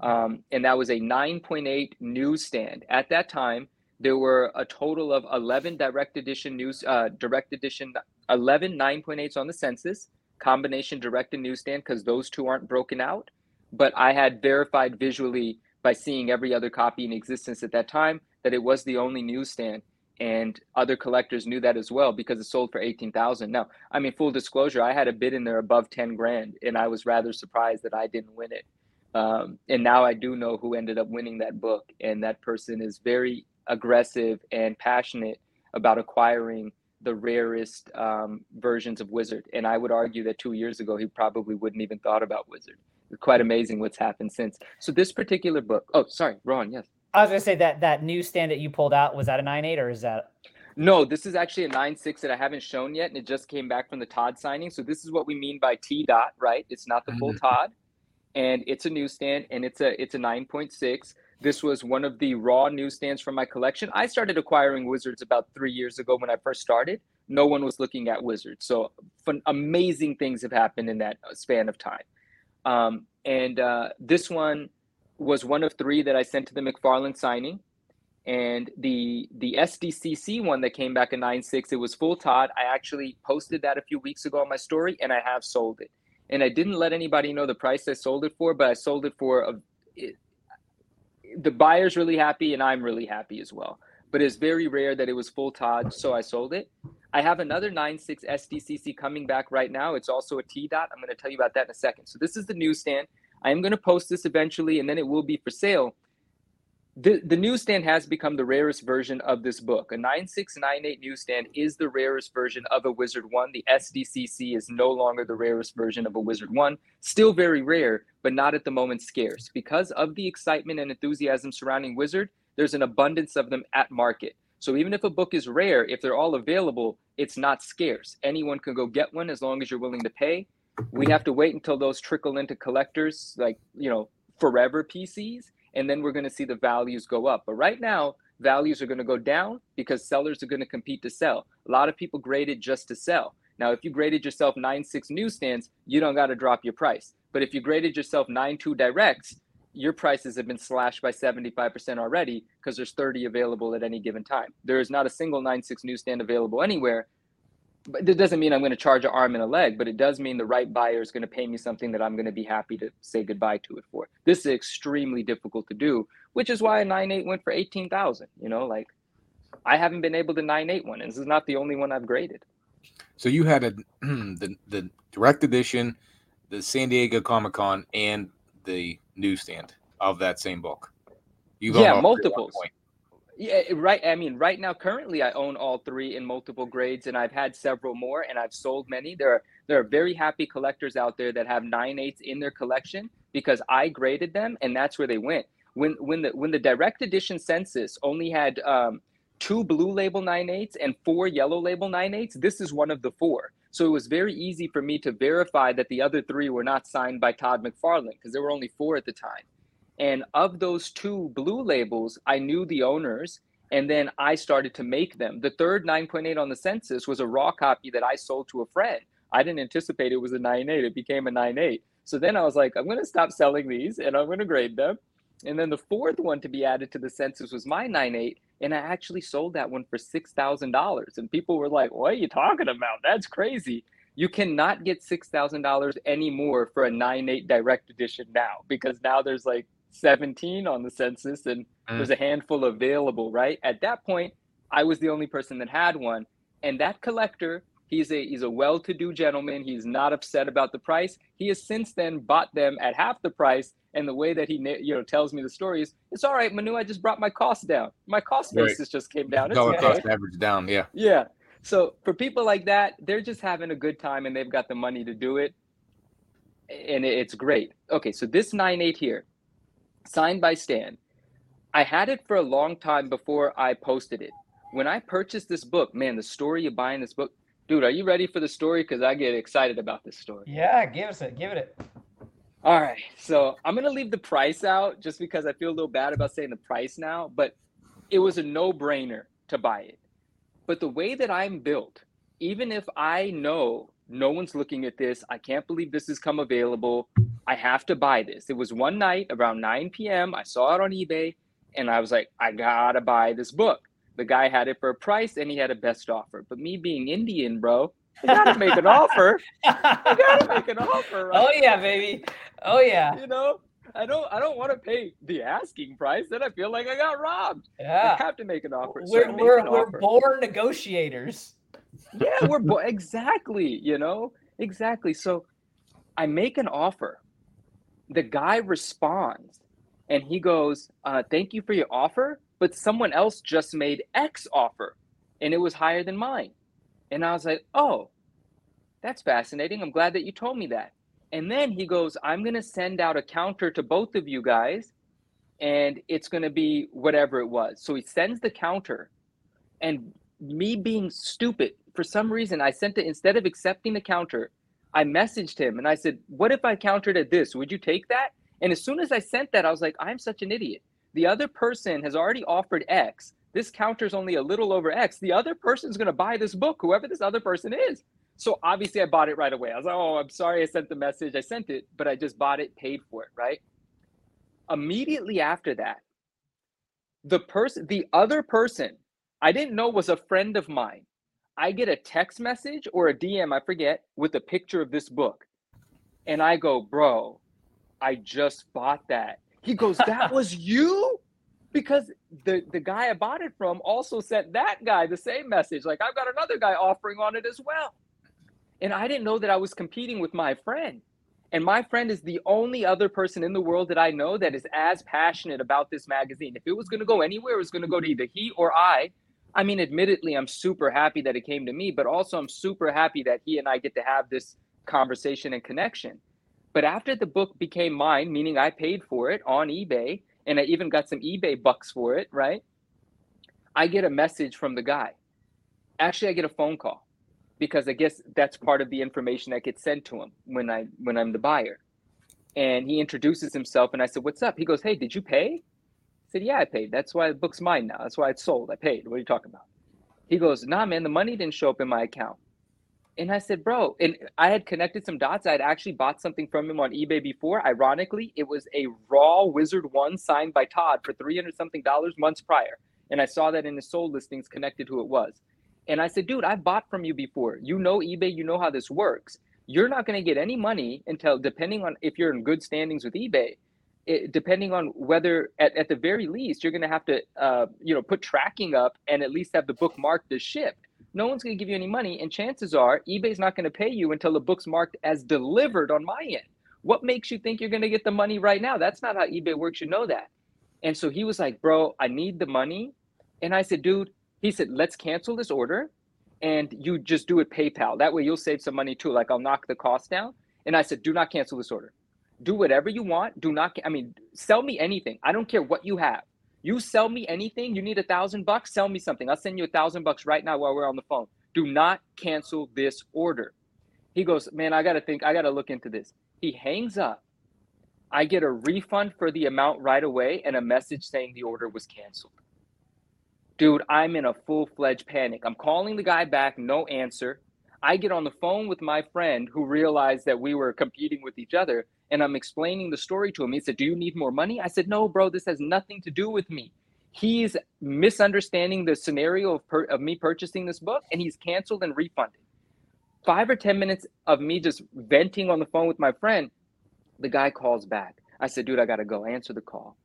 Um, and that was a 9.8 newsstand. At that time, there were a total of 11 direct edition news, uh, direct edition, 11 9.8s on the census, combination direct and newsstand, because those two aren't broken out. But I had verified visually by seeing every other copy in existence at that time that it was the only newsstand. And other collectors knew that as well because it sold for 18,000. Now, I mean, full disclosure, I had a bid in there above 10 grand, and I was rather surprised that I didn't win it. Um, and now I do know who ended up winning that book, and that person is very aggressive and passionate about acquiring the rarest um, versions of Wizard. And I would argue that two years ago, he probably wouldn't even thought about Wizard. It's quite amazing what's happened since. So this particular book. Oh, sorry, Ron. Yes. I was gonna say that that newsstand that you pulled out was that a nine eight or is that? No, this is actually a nine six that I haven't shown yet, and it just came back from the Todd signing. So this is what we mean by T dot, right? It's not the full mm-hmm. Todd, and it's a newsstand, and it's a it's a nine point six. This was one of the raw newsstands from my collection. I started acquiring Wizards about three years ago when I first started. No one was looking at Wizards. So fun, amazing things have happened in that uh, span of time. Um, and uh, this one was one of three that I sent to the McFarlane signing. And the the SDCC one that came back in 9.6, it was full Todd. I actually posted that a few weeks ago on my story and I have sold it. And I didn't let anybody know the price I sold it for, but I sold it for a, the buyer's really happy and I'm really happy as well. But it's very rare that it was full Todd, so I sold it. I have another 9.6 SDCC coming back right now. It's also a T dot. I'm going to tell you about that in a second. So this is the newsstand. I am going to post this eventually, and then it will be for sale the, the newsstand has become the rarest version of this book. A 9698 newsstand is the rarest version of a Wizard 1. The SDCC is no longer the rarest version of a Wizard 1. Still very rare, but not at the moment scarce. Because of the excitement and enthusiasm surrounding Wizard, there's an abundance of them at market. So even if a book is rare, if they're all available, it's not scarce. Anyone can go get one as long as you're willing to pay. We have to wait until those trickle into collectors, like, you know, forever PCs and then we're going to see the values go up. But right now, values are going to go down because sellers are going to compete to sell. A lot of people graded just to sell. Now, if you graded yourself nine 9.6 newsstands, you don't got to drop your price. But if you graded yourself 9.2 directs, your prices have been slashed by 75% already because there's 30 available at any given time. There is not a single 9.6 newsstand available anywhere. But it doesn't mean I'm going to charge an arm and a leg, but it does mean the right buyer is going to pay me something that I'm going to be happy to say goodbye to it for. This is extremely difficult to do, which is why a 9.8 went for 18,000. You know, like I haven't been able to 9.8 one, and this is not the only one I've graded. So you had a *clears throat* the the direct edition, the San Diego Comic Con, and the newsstand of that same book. You've yeah, multiples. Yeah, right. I mean, right now, currently, I own all three in multiple grades, and I've had several more, and I've sold many. There are there are very happy collectors out there that have nine eights in their collection because I graded them, and that's where they went. When when the when the direct edition census only had um, two blue label nine eights and four yellow label nine eights, this is one of the four. So it was very easy for me to verify that the other three were not signed by Todd McFarlane because there were only four at the time. And of those two blue labels, I knew the owners and then I started to make them. The third 9.8 on the census was a raw copy that I sold to a friend. I didn't anticipate it was a 9.8, it became a 9.8. So then I was like, I'm going to stop selling these and I'm going to grade them. And then the fourth one to be added to the census was my 9.8. And I actually sold that one for $6,000. And people were like, What are you talking about? That's crazy. You cannot get $6,000 anymore for a 9.8 direct edition now because now there's like 17 on the census and mm. there's a handful available, right? At that point, I was the only person that had one. And that collector, he's a he's a well-to-do gentleman. He's not upset about the price. He has since then bought them at half the price. And the way that he you know tells me the story is, it's all right, Manu. I just brought my cost down. My cost basis right. just came down. Dollar okay. cost average down. Yeah. Yeah. So for people like that, they're just having a good time and they've got the money to do it, and it's great. Okay, so this nine eight here, signed by Stan. I had it for a long time before I posted it. When I purchased this book, man, the story of buying this book, dude, are you ready for the story? Because I get excited about this story. Yeah, give us it. Give it. it. All right. So I'm gonna leave the price out just because I feel a little bad about saying the price now, but it was a no-brainer to buy it. But the way that I'm built, even if I know no one's looking at this, I can't believe this has come available. I have to buy this. It was one night around 9 p.m. I saw it on eBay and I was like, I gotta buy this book. The guy had it for a price and he had a best offer. But me being Indian, bro, you gotta make an offer. You gotta make an offer, *laughs* oh, right? Oh yeah, baby. Oh yeah. You know, I don't I don't want to pay the asking price. Then I feel like I got robbed. Yeah. I have to make an offer. We're so we're, we're offer. born negotiators. Yeah, we're bo- exactly, you know, exactly. So I make an offer the guy responds and he goes, uh, Thank you for your offer, but someone else just made X offer and it was higher than mine. And I was like, Oh, that's fascinating. I'm glad that you told me that. And then he goes, I'm going to send out a counter to both of you guys and it's going to be whatever it was. So he sends the counter and me being stupid, for some reason, I sent it instead of accepting the counter, I messaged him and I said, What if I countered at this? Would you take that? And as soon as I sent that, I was like, I'm such an idiot. The other person has already offered X. This counter is only a little over X. The other person's going to buy this book, whoever this other person is. So obviously, I bought it right away. I was like, Oh, I'm sorry I sent the message. I sent it, but I just bought it, paid for it, right? Immediately after that, the person, the other person I didn't know was a friend of mine I get a text message or a DM, I forget, with a picture of this book. And I go, bro, I just bought that. He goes, *laughs* that was you? Because the, the guy I bought it from also sent that guy the same message. Like, I've got another guy offering on it as well. And I didn't know that I was competing with my friend. And my friend is the only other person in the world that I know that is as passionate about this magazine. If it was going to go anywhere, it was going to go to either he or I I mean, admittedly, I'm super happy that it came to me, but also I'm super happy that he and I get to have this conversation and connection. But after the book became mine, meaning I paid for it on eBay, and I even got some eBay bucks for it, right? I get a message from the guy. Actually, I get a phone call because I guess that's part of the information that gets sent to him when I when I'm the buyer. And he introduces himself, and I said, "What's up?" He goes, "Hey, did you pay?" Said, Yeah, I paid. That's why the book's mine now. That's why it's sold. I paid. What are you talking about? He goes, Nah, man, the money didn't show up in my account. And I said, Bro, and I had connected some dots. I had actually bought something from him on eBay before. Ironically, it was a raw Wizard One signed by Todd for 300 something dollars months prior. And I saw that in his sold listings connected who it was. And I said, dude, I bought from you before. You know eBay, you know how this works. You're not going to get any money until, depending on if you're in good standings with eBay, it, depending on whether at, at the very least you're going to have to uh, you know put tracking up and at least have the book marked as shipped. No one's going to give you any money and chances are ebay's not going to pay you until the book's marked as delivered on my end. What makes you think you're going to get the money right now? That's not how ebay works you know that. And so he was like bro i need the money. And i said dude he said let's cancel this order and you just do it paypal. That way you'll save some money too. Like i'll knock the cost down. And i said do not cancel this order do whatever you want. Do not, I mean, sell me anything. I don't care what you have. You sell me anything. You need a thousand bucks. Sell me something. I'll send you a thousand bucks right now while we're on the phone. Do not cancel this order. He goes, man, I got to think, I got to look into this. He hangs up. I get a refund for the amount right away and a message saying the order was canceled. Dude, I'm in a full fledged panic. I'm calling the guy back, no answer. I get on the phone with my friend who realized that we were competing with each other and I'm explaining the story to him. He said, Do you need more money? I said, No, bro, this has nothing to do with me. He's misunderstanding the scenario of, per- of me purchasing this book and he's canceled and refunded. Five or 10 minutes of me just venting on the phone with my friend, the guy calls back. I said, Dude, I got to go. Answer the call.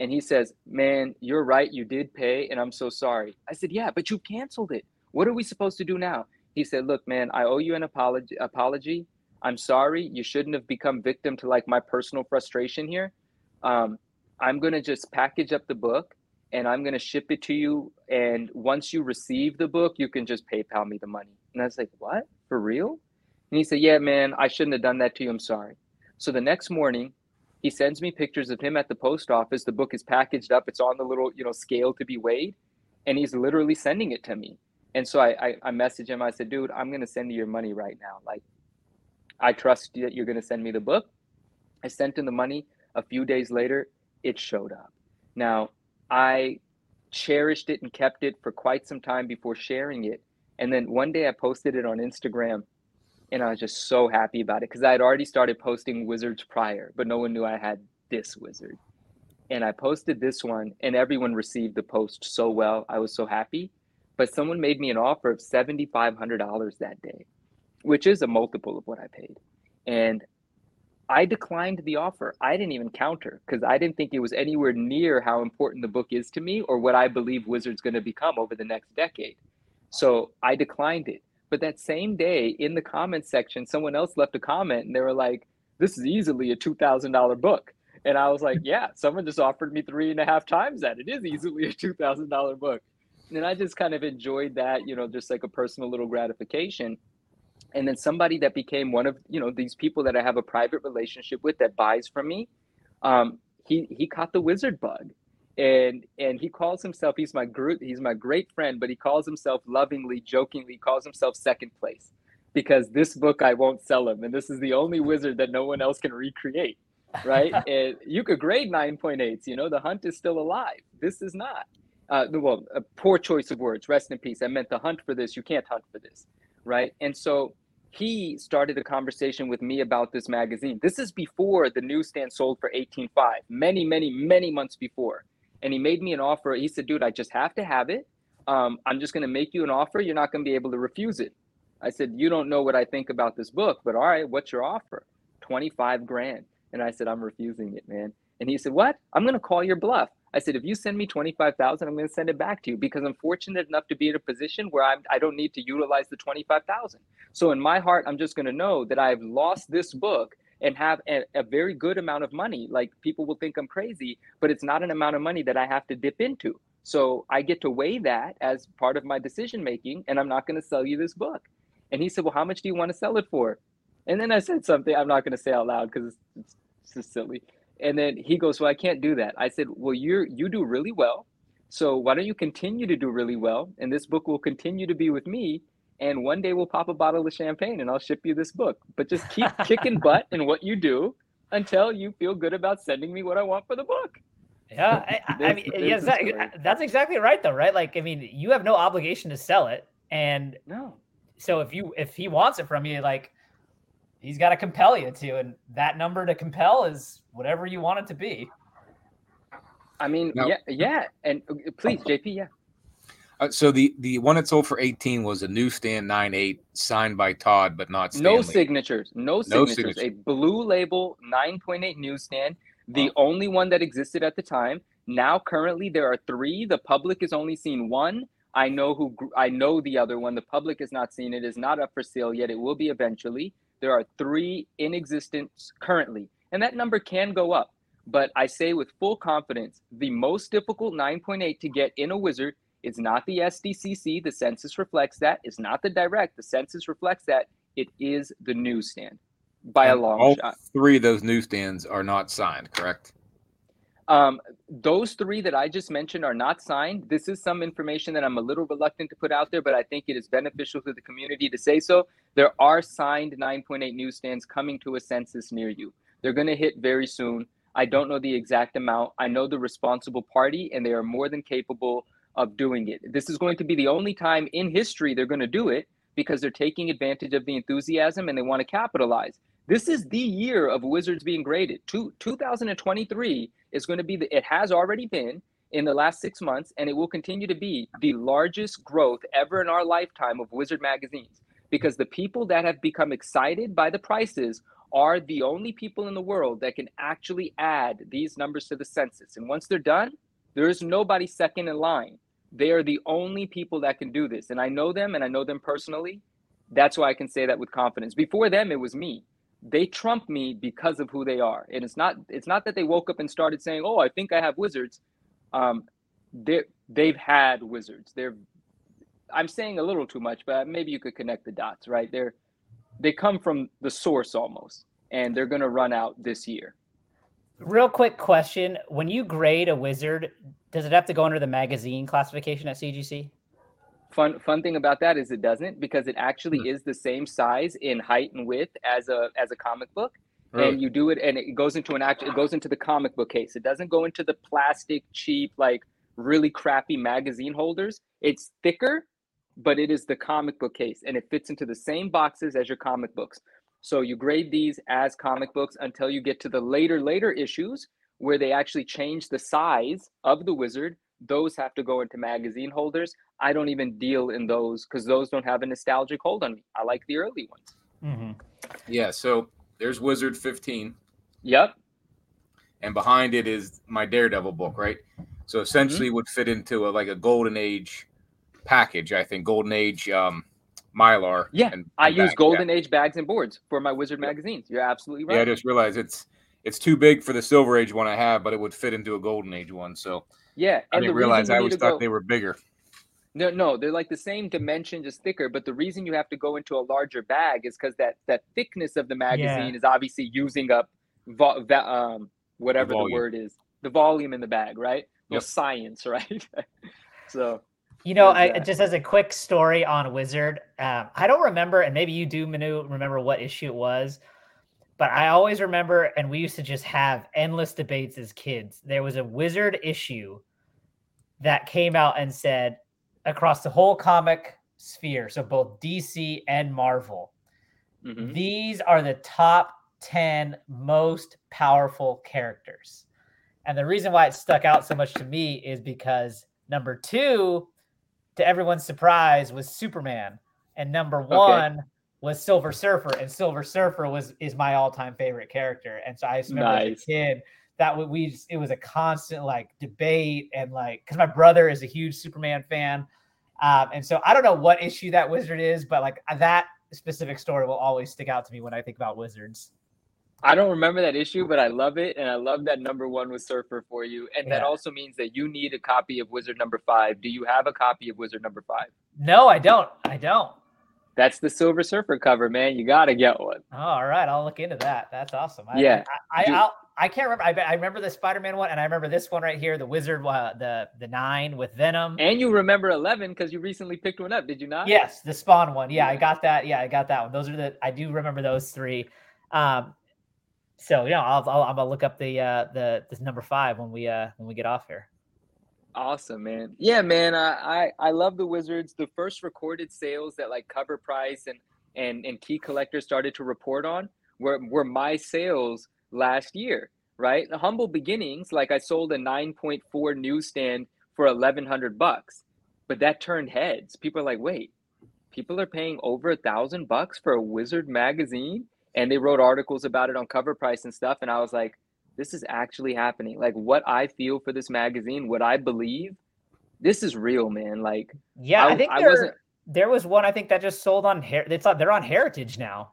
And he says, Man, you're right. You did pay, and I'm so sorry. I said, Yeah, but you canceled it. What are we supposed to do now? He said, Look, man, I owe you an apology. apology. I'm sorry. You shouldn't have become victim to like my personal frustration here. Um, I'm going to just package up the book and I'm going to ship it to you. And once you receive the book, you can just PayPal me the money. And I was like, What? For real? And he said, Yeah, man, I shouldn't have done that to you. I'm sorry. So the next morning, he sends me pictures of him at the post office. The book is packaged up, it's on the little, you know, scale to be weighed. And he's literally sending it to me. And so I, I, I messaged him. I said, dude, I'm going to send you your money right now. Like, I trust that you're going to send me the book. I sent him the money. A few days later, it showed up. Now, I cherished it and kept it for quite some time before sharing it. And then one day I posted it on Instagram and I was just so happy about it because I had already started posting wizards prior, but no one knew I had this wizard. And I posted this one and everyone received the post so well. I was so happy. But someone made me an offer of $7,500 that day which is a multiple of what I paid. And I declined the offer. I didn't even counter because I didn't think it was anywhere near how important the book is to me or what I believe Wizard's going to become over the next decade. So I declined it. But that same day in the comments section, someone else left a comment and they were like, this is easily a $2,000 book. And I was like, *laughs* yeah, someone just offered me three and a half times that. It is easily a $2,000 book. And I just kind of enjoyed that, you know, just like a personal little gratification and then somebody that became one of you know these people that I have a private relationship with that buys from me, um, he he caught the wizard bug, and and he calls himself he's my group he's my great friend, but he calls himself lovingly, jokingly calls himself second place, because this book I won't sell him, and this is the only wizard that no one else can recreate, right? *laughs* and you could grade nine point eight, you know the hunt is still alive. This is not. Uh, well, a poor choice of words. Rest in peace. I meant the hunt for this. You can't hunt for this, right? And so he started a conversation with me about this magazine. This is before the newsstand sold for 18.5, many, many, many months before. And he made me an offer. He said, dude, I just have to have it. Um, I'm just going to make you an offer. You're not going to be able to refuse it. I said, you don't know what I think about this book, but all right, what's your offer? 25 grand. And I said, I'm refusing it, man. And he said, what? I'm going to call your bluff. I said, if you send me 25,000, I'm going to send it back to you because I'm fortunate enough to be in a position where I'm, I don't need to utilize the 25,000. So in my heart, I'm just going to know that I've lost this book and have a, a, very good amount of money. Like people will think I'm crazy, but it's not an amount of money that I have to dip into. So I get to weigh that as part of my decision making, and I'm not going to sell you this book. And he said, Well, how much do you want to sell it for? And then I said something I'm not going to say out loud because it's, it's just silly. And then he goes, "Well, I can't do that." I said, "Well, you're you do really well. So why don't you continue to do really well? And this book will continue to be with me. And one day we'll pop a bottle of champagne and I'll ship you this book. But just keep *laughs* kicking butt in what you do until you feel good about sending me what I want for the book." Yeah, I, I mean, yes, that, that's exactly right, though, right? Like, I mean, you have no obligation to sell it, and no. So if you if he wants it from you, like he's got to compel you to, and that number to compel is whatever you want it to be. I mean, no. yeah, yeah, and uh, please, JP, yeah. Uh, so the the one that sold for 18 was a newsstand 9.8 signed by Todd, but not Stan Lee. No signatures. No signatures. No A blue label 9.8 newsstand, the wow. only one that existed at the time. Now currently there are three. The public has only seen one. I know who I know the other one. The public has not seen it. Is not up for sale yet. It will be eventually. There are three in existence currently, and that number can go up. But I say with full confidence, the most difficult 9.8 to get in a wizard is not the SDCC. The census reflects that. It's not the direct. The census reflects that. It is the newsstand by and a long all shot. Three of those newsstands are not signed, correct? Um, those three that I just mentioned are not signed. This is some information that I'm a little reluctant to put out there, but I think it is beneficial to the community to say so. There are signed 9.8 newsstands coming to a census near you. They're going to hit very soon. I don't know the exact amount. I know the responsible party, and they are more than capable of doing it. This is going to be the only time in history they're going to do it because they're taking advantage of the enthusiasm and they want to capitalize. This is the year of Wizards being graded. Two, 2023 is going to be the, it has already been in the last six months, and it will continue to be the largest growth ever in our lifetime of Wizard magazines because the people that have become excited by the prices are the only people in the world that can actually add these numbers to the census. And once they're done, there is nobody second in line. They are the only people that can do this. And I know them and I know them personally. That's why I can say that with confidence. Before them, it was me. They trump me because of who they are. And it's not it's not that they woke up and started saying, Oh, I think I have wizards. Um, they they've had wizards. They're I'm saying a little too much, but maybe you could connect the dots, right? They're they come from the source almost, and they're gonna run out this year. Real quick question: When you grade a wizard, does it have to go under the magazine classification at CGC? Fun fun thing about that is it doesn't because it actually hmm. is the same size in height and width as a as a comic book. Really? And you do it and it goes into an act it goes into the comic book case. It doesn't go into the plastic cheap like really crappy magazine holders. It's thicker, but it is the comic book case and it fits into the same boxes as your comic books. So you grade these as comic books until you get to the later later issues where they actually change the size of the wizard those have to go into magazine holders i don't even deal in those because those don't have a nostalgic hold on me i like the early ones mm-hmm. yeah so there's wizard 15 yep and behind it is my daredevil book right so essentially mm-hmm. would fit into a like a golden age package i think golden age um mylar yeah and, and i use golden yeah. age bags and boards for my wizard magazines you're absolutely right yeah i just realized it's it's too big for the silver age one I have, but it would fit into a golden age one. So yeah, I didn't realize I always thought go, they were bigger. No, no, they're like the same dimension, just thicker. But the reason you have to go into a larger bag is because that that thickness of the magazine yeah. is obviously using up vo- va- um, whatever the, the, word is, the volume in the bag, right? No yep. science, *laughs* right? so you know, I, just as a quick story on Wizard, um, I don't remember, and maybe you do, Manu, remember what issue it was. But I always remember, and we used to just have endless debates as kids. There was a wizard issue that came out and said across the whole comic sphere, so both DC and Marvel, mm-hmm. these are the top 10 most powerful characters. And the reason why it stuck out so much to me is because number two, to everyone's surprise, was Superman. And number one okay was Silver Surfer, and Silver Surfer was is my all time favorite character. And so I just remember nice. as a kid that we just, it was a constant like debate and like because my brother is a huge Superman fan, um, and so I don't know what issue that wizard is, but like that specific story will always stick out to me when I think about wizards. I don't remember that issue, but I love it, and I love that number one was Surfer for you, and yeah. that also means that you need a copy of Wizard number five. Do you have a copy of Wizard number five? No, I don't. I don't. That's the Silver Surfer cover, man. You got to get one. All right, I'll look into that. That's awesome. I, yeah, I, I, I'll, I can't remember. I, I remember the Spider-Man one, and I remember this one right here, the Wizard, uh, the the nine with Venom. And you remember Eleven because you recently picked one up, did you not? Yes, the Spawn one. Yeah, I got that. Yeah, I got that one. Those are the. I do remember those three. Um, so yeah, I'll, I'll I'm gonna look up the uh the this number five when we uh when we get off here. Awesome, man. Yeah, man. I, I I love the Wizards. The first recorded sales that like CovrPrice and and and key collectors started to report on were were my sales last year, right? The humble beginnings, like I sold a 9.4 newsstand for 1100 bucks. but that turned heads. People are like, wait, people are paying over a thousand bucks for a Wizard magazine, and they wrote articles about it on CovrPrice and stuff. And I was like, this is actually happening. Like what I feel for this magazine, what I believe, this is real, man. Like, yeah, I, I think I wasn't. There was one I think that just sold on. It's they're on Heritage now.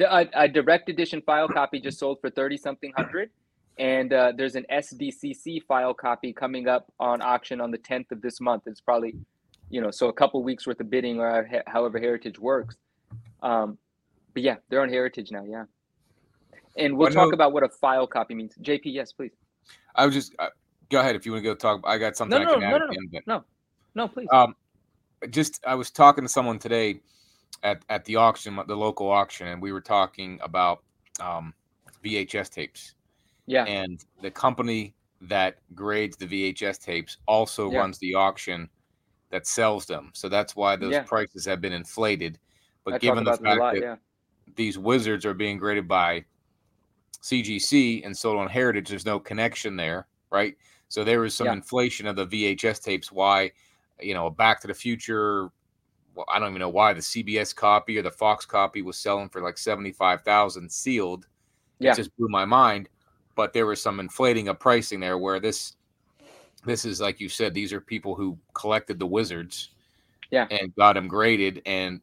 A, a, direct edition file copy just sold for 30 something hundred and uh, there's an sdcc file copy coming up on auction on the 10th of this month. It's probably you know so a couple weeks worth of bidding or however heritage works. Um, but yeah they're on heritage now yeah. And we'll talk about what a file copy means. Jp yes please. I was just uh, go ahead if you want to go talk i got something no no no no, no, no, no no please. Um just i was talking to someone today at at the auction, the local auction, and we were talking about um, VHS tapes. Yeah. And the company that grades the VHS tapes also yeah. runs the auction that sells them. So that's why those yeah. prices have been inflated. But I given the fact lot, that yeah. these wizards are being graded by CGC and sold on Heritage, there's no connection there, right? So there was some inflation of the VHS tapes. Why, you know, Back to the Future well, I don't even know why the CBS copy or the Fox copy was selling for like 75,000 sealed. Yeah. It just blew my mind. But there was some inflating of pricing there where this this is like you said, these are people who collected the wizards yeah. and got them graded and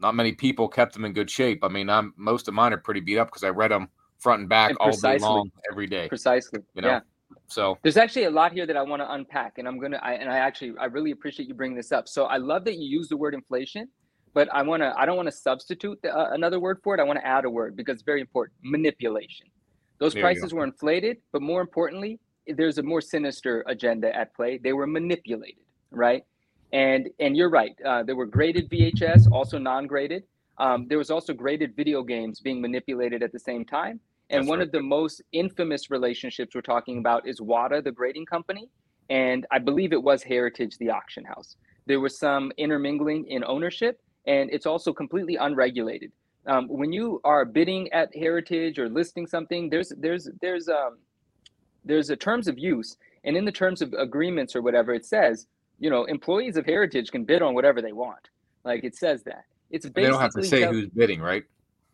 not many people kept them in good shape. I mean, I'm most of mine are pretty beat up because I read them front and back and all day long every day. Precisely. You know? Yeah. So there's actually a lot here that I want to unpack, and I'm gonna. I, and I actually I really appreciate you bringing this up. So I love that you use the word inflation, but I want to. I don't want to substitute the, uh, another word for it. I want to add a word because it's very important. Manipulation. Those there prices were inflated, but more importantly, there's a more sinister agenda at play. They were manipulated, right? And and you're right. Uh, there were graded VHS, also non-graded. Um, there was also graded video games being manipulated at the same time. And That's one right. of the most infamous relationships we're talking about is WATA, the grading company. And I believe it was Heritage, the auction house. There was some intermingling in ownership, and it's also completely unregulated. Um, when you are bidding at Heritage or listing something, there's there's there's um there's a terms of use, and in the terms of agreements or whatever, it says you know employees of Heritage can bid on whatever they want. Like it says that. It's basically they don't have to say tell- who's bidding, right?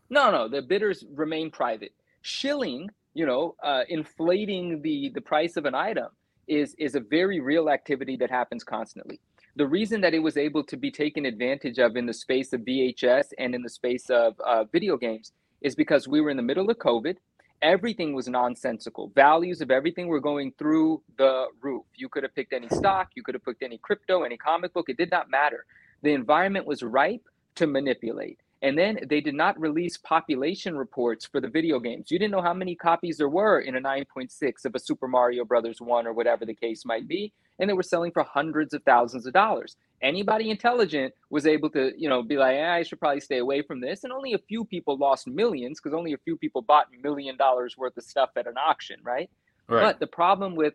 No, no, the bidders remain private shilling, you know, uh, inflating the the price of an item is is a very real activity that happens constantly. The reason that it was able to be taken advantage of in the space of VHS and in the space of uh, video games is because we were in the middle of COVID. Everything was nonsensical. Values of everything were going through the roof. You could have picked any stock, you could have picked any crypto, any comic book. It did not matter. The environment was ripe to manipulate. And then they did not release population reports for the video games. You didn't know how many copies there were in a 9.6 of a Super Mario Brothers 1 or whatever the case might be. And they were selling for hundreds of thousands of dollars. Anybody intelligent was able to, you know, be like, eh, I should probably stay away from this. And only a few people lost millions because only a few people bought million dollars worth of stuff at an auction, right? right? But the problem with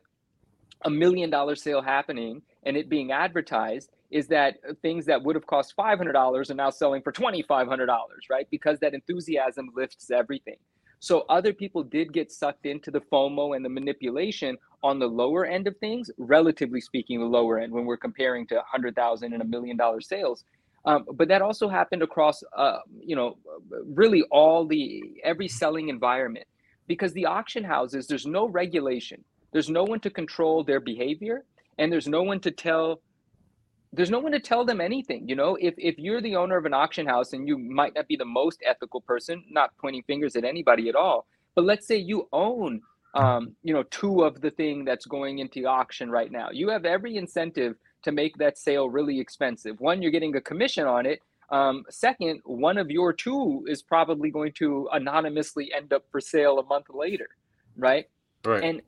a million dollar sale happening and it being advertised is that things that would have cost $500 are now selling for $2,500, right? Because that enthusiasm lifts everything. So other people did get sucked into the FOMO and the manipulation on the lower end of things, relatively speaking, the lower end when we're comparing to 100,000 and a million dollar sales. Um, but that also happened across, uh, you know, really all the every selling environment because the auction houses, there's no regulation, there's no one to control their behavior, and there's no one to tell there's no one to tell them anything you know? If if you're the owner of an auction house and you might not be the most ethical person not pointing fingers at anybody at all but let's say you own um, you know two of the thing that's going into auction right now. You have every incentive to make that sale really expensive. One you're getting a commission on it. Um, second one of your two is probably going to anonymously end up for sale a month later right? Right. And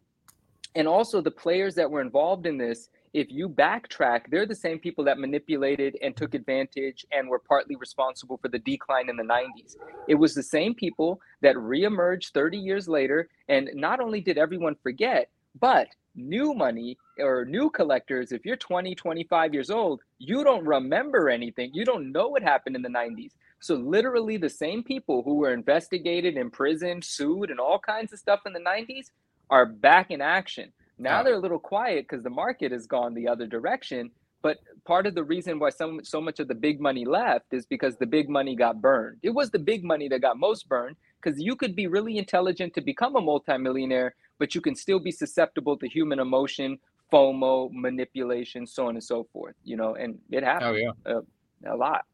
and also the players that were involved in this if you backtrack, they're the same people that manipulated and took advantage and were partly responsible for the decline in the 90s. It was the same people that reemerged 30 years later. And not only did everyone forget, but new money or new collectors, if you're 20, 25 years old, you don't remember anything. You don't know what happened in the 90s. So, literally, the same people who were investigated, imprisoned, sued, and all kinds of stuff in the 90s are back in action. Now they're a little quiet because the market has gone the other direction, but part of the reason why some so much of the big money left is because the big money got burned. It was the big money that got most burned because you could be really intelligent to become a multimillionaire, but you can still be susceptible to human emotion, FOMO, manipulation, so on and so forth. You know, and it happens. Oh yeah, uh, a lot.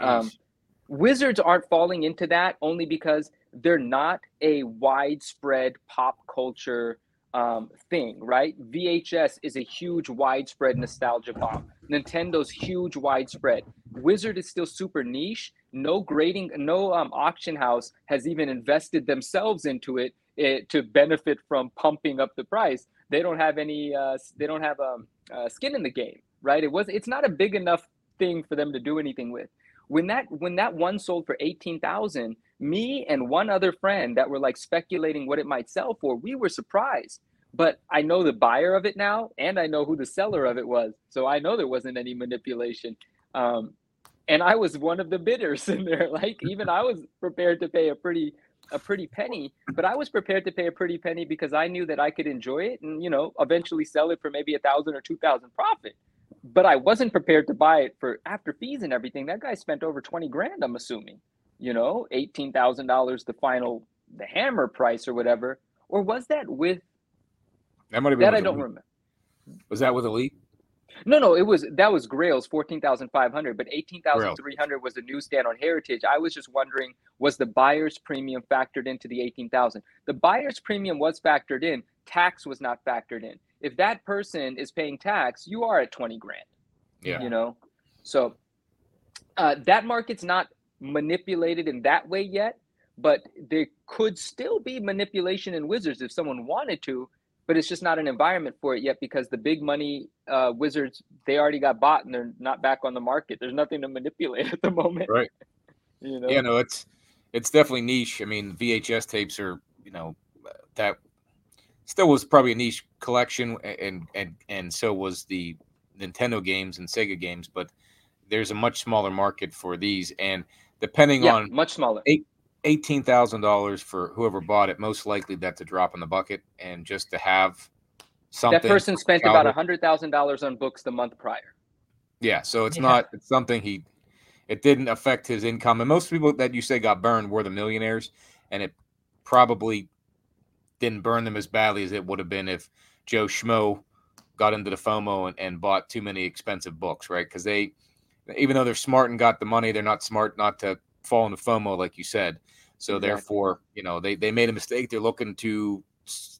Um, Wizards aren't falling into that only because they're not a widespread pop culture um, thing, right? VHS is a huge, widespread nostalgia bomb. Nintendo's huge, widespread. Wizard is still super niche. No grading, no um, auction house has even invested themselves into it, it, eh, to benefit from pumping up the price. They don't have any. Uh, they don't have um, uh, skin in the game, right? It was. It's not a big enough thing for them to do anything with. When that when that one sold for eighteen thousand, me and one other friend that were like speculating what it might sell for, we were surprised. But I know the buyer of it now, and I know who the seller of it was, so I know there wasn't any manipulation. Um, and I was one of the bidders *laughs* in there. Like even I was prepared to pay a pretty a pretty penny, but I was prepared to pay a pretty penny because I knew that I could enjoy it and you know eventually sell it for maybe a thousand or two thousand profit. But I wasn't prepared to buy it for after fees and everything. That guy spent over twenty grand. I'm assuming you know, eighteen thousand dollars the final the hammer price or whatever, or was that with? That might have been that I don't remember. Was that with Elite? No, no, it was that was Grail's fourteen thousand five hundred, but eighteen thousand three hundred was the newsstand on Heritage. I was just wondering, was the buyer's premium factored into the eighteen thousand? The buyer's premium was factored in. Tax was not factored in. If that person is paying tax, you are at twenty grand. Yeah, you know, so uh, that market's not manipulated in that way yet, but there could still be manipulation in Wizards if someone wanted to, but it's just not an environment for it yet because the big money uh, Wizards they already got bought and they're not back on the market. There's nothing to manipulate *laughs* at the moment. Right. you know. Yeah, no, it's it's definitely niche. I mean, VHS tapes are you know that still was probably a niche collection, and and and so was the Nintendo games and Sega games, but there's a much smaller market for these and depending yeah, on much smaller. Eight, eighteen thousand dollars for whoever bought it. Most likely that's a drop in the bucket, and just to have something. That person spent about a hundred thousand dollars on books the month prior. Yeah, so it's yeah. not it's something he. It didn't affect his income, and most people that you say got burned were the millionaires, and it probably didn't burn them as badly as it would have been if Joe Schmo got into the FOMO and, and bought too many expensive books, right? Because they even though they're smart and got the money, they're not smart not to fall into FOMO, like you said. So exactly. therefore, you know, they, they made a mistake. They're looking to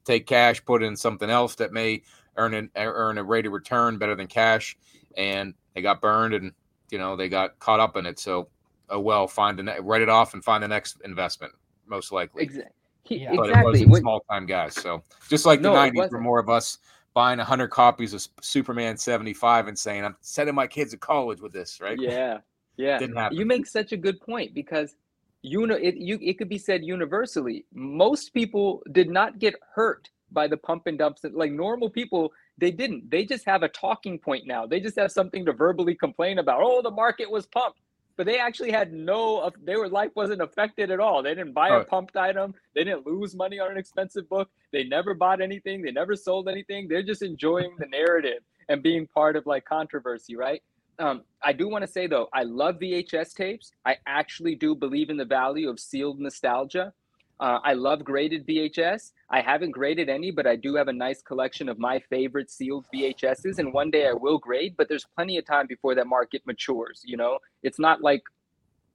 take cash, put in something else that may earn an earn a rate of return better than cash, and they got burned and you know they got caught up in it. So, oh well, find the write it off and find the next investment, most likely. Exactly. Yeah. But exactly. it wasn't small time guys. So just like the no, '90s were more of us buying 100 copies of Superman 75 and saying, I'm sending my kids to college with this, right? Yeah. Yeah. Didn't happen. You make such a good point because you know it you it could be said universally. Most people did not get hurt by the pump and dumps like normal people they didn't they just have a talking point now they just have something to verbally complain about oh the market was pumped but they actually had no they were life wasn't affected at all. They didn't buy a pumped item. They didn't lose money on an expensive book. They never bought anything. They never sold anything. They're just enjoying the narrative and being part of like controversy right? Um, i do want to say though i love vhs tapes. I actually do believe in the value of sealed nostalgia uh, I love graded VHS. I haven't graded any, but I do have a nice collection of my favorite sealed VHSs. And one day I will grade, but there's plenty of time before that market matures. You know, it's not like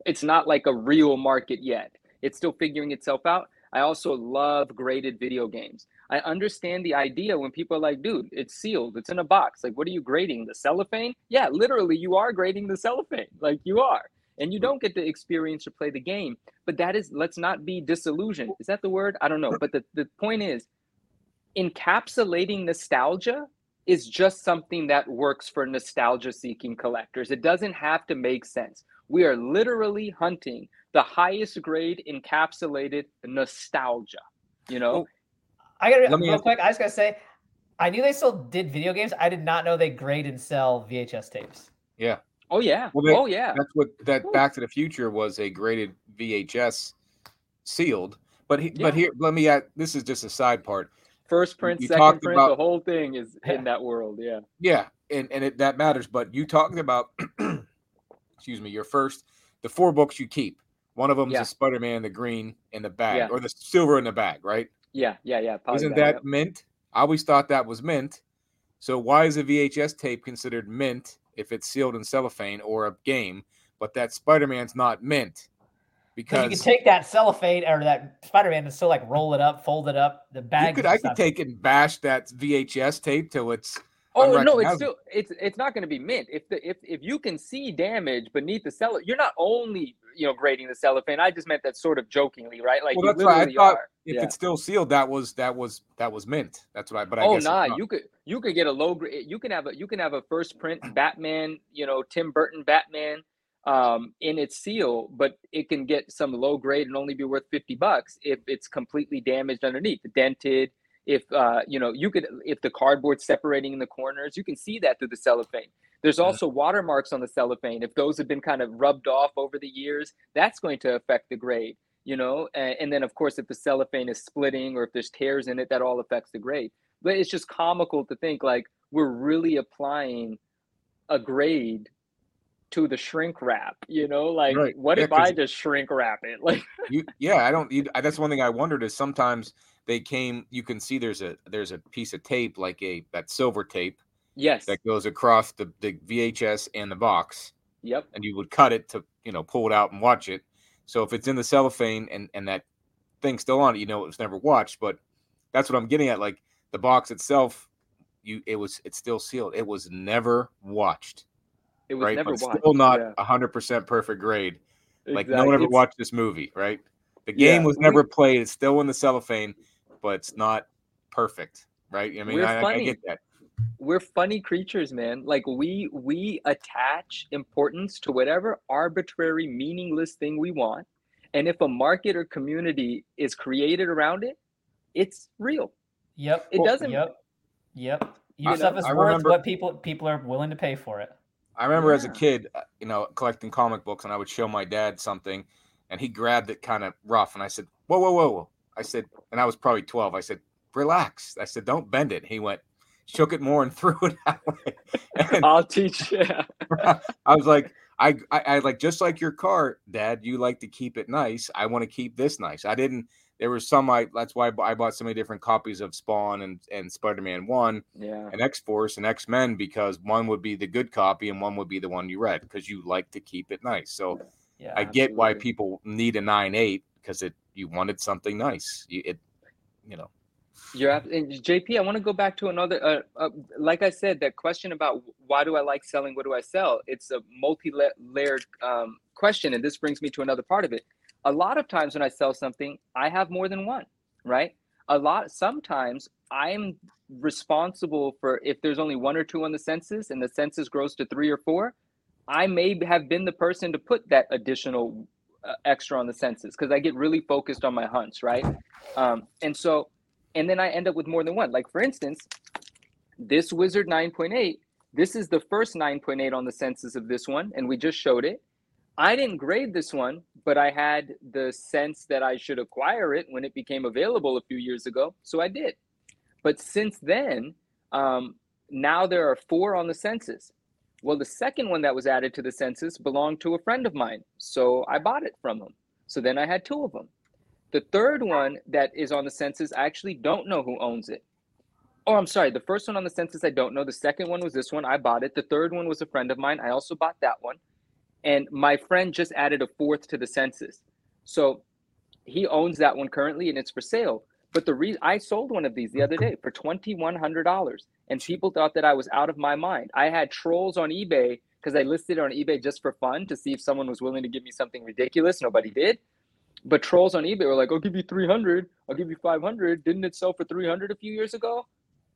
it's not like a real market yet. It's still figuring itself out. I also love graded video games. I understand the idea when people are like, dude, it's sealed, it's in a box. Like, what are you grading? The cellophane? Yeah, literally, you are grading the cellophane. Like, you are and you don't get to experience or play the game. But that is, let's not be disillusioned. Is that the word? I don't know. But the, the point is, encapsulating nostalgia is just something that works for nostalgia seeking collectors. It doesn't have to make sense. We are literally hunting the highest grade encapsulated nostalgia. You know? Oh, I gotta real quick, I just gotta say, I knew they still did video games. I did not know they grade and sell VHS tapes. Yeah. Oh yeah. Well, they, oh yeah. That's what that Ooh. Back to the Future was a graded VHS sealed. But he, yeah. but here, let me add. This is just a side part. First print, you second print, about, the whole thing is in that world. Yeah. Yeah, and and it, that matters. But you talked about, *clears throat* excuse me, your first the four books you keep. One of them is Yeah. the Spider Man, the green in the bag, Yeah. or the silver in the bag, right? Yeah, yeah, yeah. Isn't bag, that mint? I always thought that was mint. So why is a VHS tape considered mint if it's sealed in cellophane or a game, but that Spider Man's not mint? Because you can take that cellophane or that Spider-Man and still like roll it up, fold it up, the you bag. could, I could take and bash that VHS tape till it's Oh no, it's still it's it's not going to be mint. If the if if you can see damage beneath the cellophane, you're not only you know grading the cellophane. I just meant that sort of jokingly, right? Like Well, that's why I thought are. if Yeah. it's still sealed, that was that was that was mint. That's what I. But I oh guess nah, you could you could get a low grade. You can have a you can have a first print *clears throat* Batman, you know Tim Burton Batman, um, in its seal, but it can get some low grade and only be worth fifty bucks if it's completely damaged underneath, dented. If uh, you know, you could if the cardboard's separating in the corners, you can see that through the cellophane. There's also watermarks on the cellophane. If those have been kind of rubbed off over the years, that's going to affect the grade. You know, and, and then of course, if the cellophane is splitting or if there's tears in it, that all affects the grade. But it's just comical to think like we're really applying a grade to the shrink wrap. You know, like Right. what Yeah, if i just shrink wrap it? *laughs* Like you yeah i don't you, that's one thing i wondered is sometimes they came you can see there's a there's a piece of tape like a that silver tape yes, that goes across the, the vhs and the box yep, and you would cut it to you know pull it out and watch it so if it's in the cellophane and and that thing's still on it you know it was never watched but that's what i'm getting at like the box itself you it was it's still sealed it was never watched it was right never but watched. still not Yeah, 100% perfect grade like no one ever It's- watched this movie, right? The game Yeah, was we- never played. It's still in the cellophane, but it's not perfect, right? I mean, I- I get that. We're funny creatures man like we we attach importance to whatever arbitrary meaningless thing we want and if a market or community is created around it it's real Yep. it doesn't Yep. Yep. Your stuff is worth remember- what people people are willing to pay for it. I remember as a kid, uh, you know, collecting comic books, and I would show my dad something, and he grabbed it kind of rough, and I said, "Whoa, whoa, whoa, whoa!" I said, and I was probably twelve. I said, "Relax." I said, "Don't bend it." He went, shook it more, and *laughs* threw it out. and i'll teach you *laughs* I was like, I, I, I like just like your car, Dad. You like to keep it nice. I want to keep this nice. I didn't. There was some. I that's why I bought so many different copies of Spawn and and Spider Man One yeah and X Force and X Men because one would be the good copy and one would be the one you read because you like to keep it nice. So Yeah. I get why people need a nine eight because it you wanted something nice. You, it, you know. You're and JP. I want to go back to another. Uh, uh, like I said, that question about why do I like selling? What do I sell? It's a multi-layered um, question, and this brings me to another part of it. A lot of times when I sell something, I have more than one. Right? A lot. Sometimes I'm responsible for if there's only one or two on the census, and the census grows to three or four. I may have been the person to put that additional uh, extra on the census because I get really focused on my hunts, right? Um, and so and then I end up with more than one. Like for instance, this Wizard 9.8, this is the first 9.8 on the census of this one, and we just showed it. I didn't grade this one, but I had the sense that I should acquire it when it became available a few years ago, so I did. But since then, um, now there are four on the census. Well, the second one that was added to the census belonged to a friend of mine, so I bought it from him. So then I had two of them. The third one that is on the census, I actually don't know who owns it. Oh, I'm sorry. The first one on the census, I don't know. The second one was this one. I bought it. The third one was a friend of mine. I also bought that one. And my friend just added a fourth to the census. So he owns that one currently and it's for sale. But the reason I sold one of these the other day for $2,100 and people thought that I was out of my mind. I had trolls on eBay because I listed it on eBay just for fun to see if someone was willing to give me something ridiculous. Nobody did. But trolls on eBay were like, "I'll give you 300. I'll give you 500. Didn't it sell for 300 a few years ago?"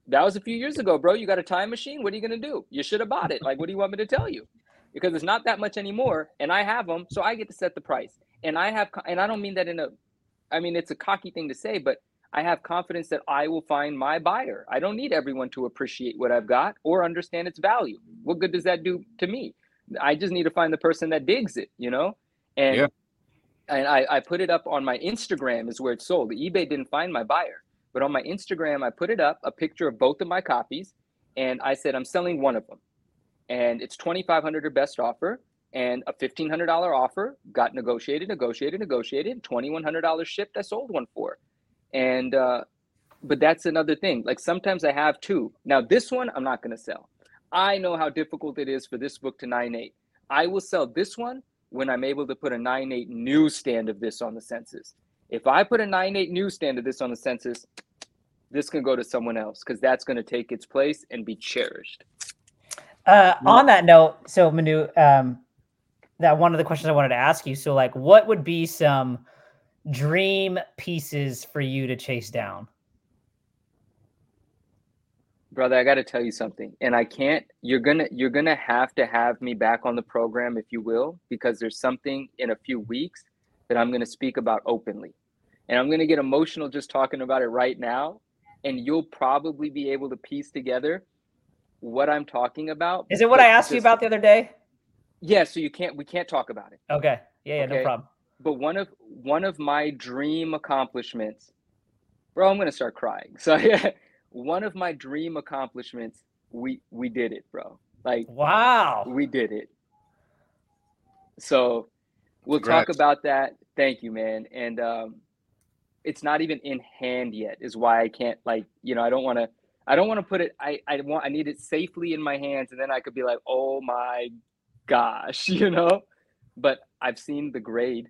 That was a few years ago, bro. You got a time machine? What are you going to do? You should have bought it. Like, what do you want me to tell you? Because it's not that much anymore, and I have them, so I get to set the price. And I have, and I don't mean that in a, I mean it's a cocky thing to say, but I have confidence that I will find my buyer. I don't need everyone to appreciate what I've got or understand its value. What good does that do to me? I just need to find the person that digs it, you know? And Yeah. And I, I put it up on my Instagram is where it's sold. eBay didn't find my buyer, but on my Instagram I put it up a picture of both of my copies, and I said I'm selling one of them. and it's 2500 or best offer and a $1500 offer. Got negotiated negotiated negotiated $2100 shipped. I sold one for and uh, but that's another thing. Like sometimes i have two. Now this one i'm not going to sell. I know how difficult it is for this book to nine eight. i will sell this one when i'm able to put a 9.8 newsstand of this on the census if i put a 9.8 newsstand of this on the census this can go to someone else because that's going to take its place and be cherished uh, on that note, so Manu, um, that one of the questions I wanted to ask you. So, like, what would be some dream pieces for you to chase down? Brother, I got to tell you something, and I can't. You're gonna, you're gonna have to have me back on the program, if you will, because there's something in a few weeks that I'm gonna speak about openly, and I'm gonna get emotional just talking about it right now, and you'll probably be able to piece together what I'm talking about. Is it what I asked just, you about the other day? Yeah, so you can't we can't talk about it. Okay. Yeah, yeah, okay? no problem. But one of one of my dream accomplishments, bro, I'm gonna start crying. So yeah, *laughs* one of my dream accomplishments, we we did it, bro. Like wow, we did it. So we'll Congrats. talk about that. Thank you, man. And um, it's not even in hand yet, is why I can't like you know I don't want to I don't want to put it. I I want I need it safely in my hands, and then I could be like, oh my gosh, *laughs* you know. But I've seen the grade.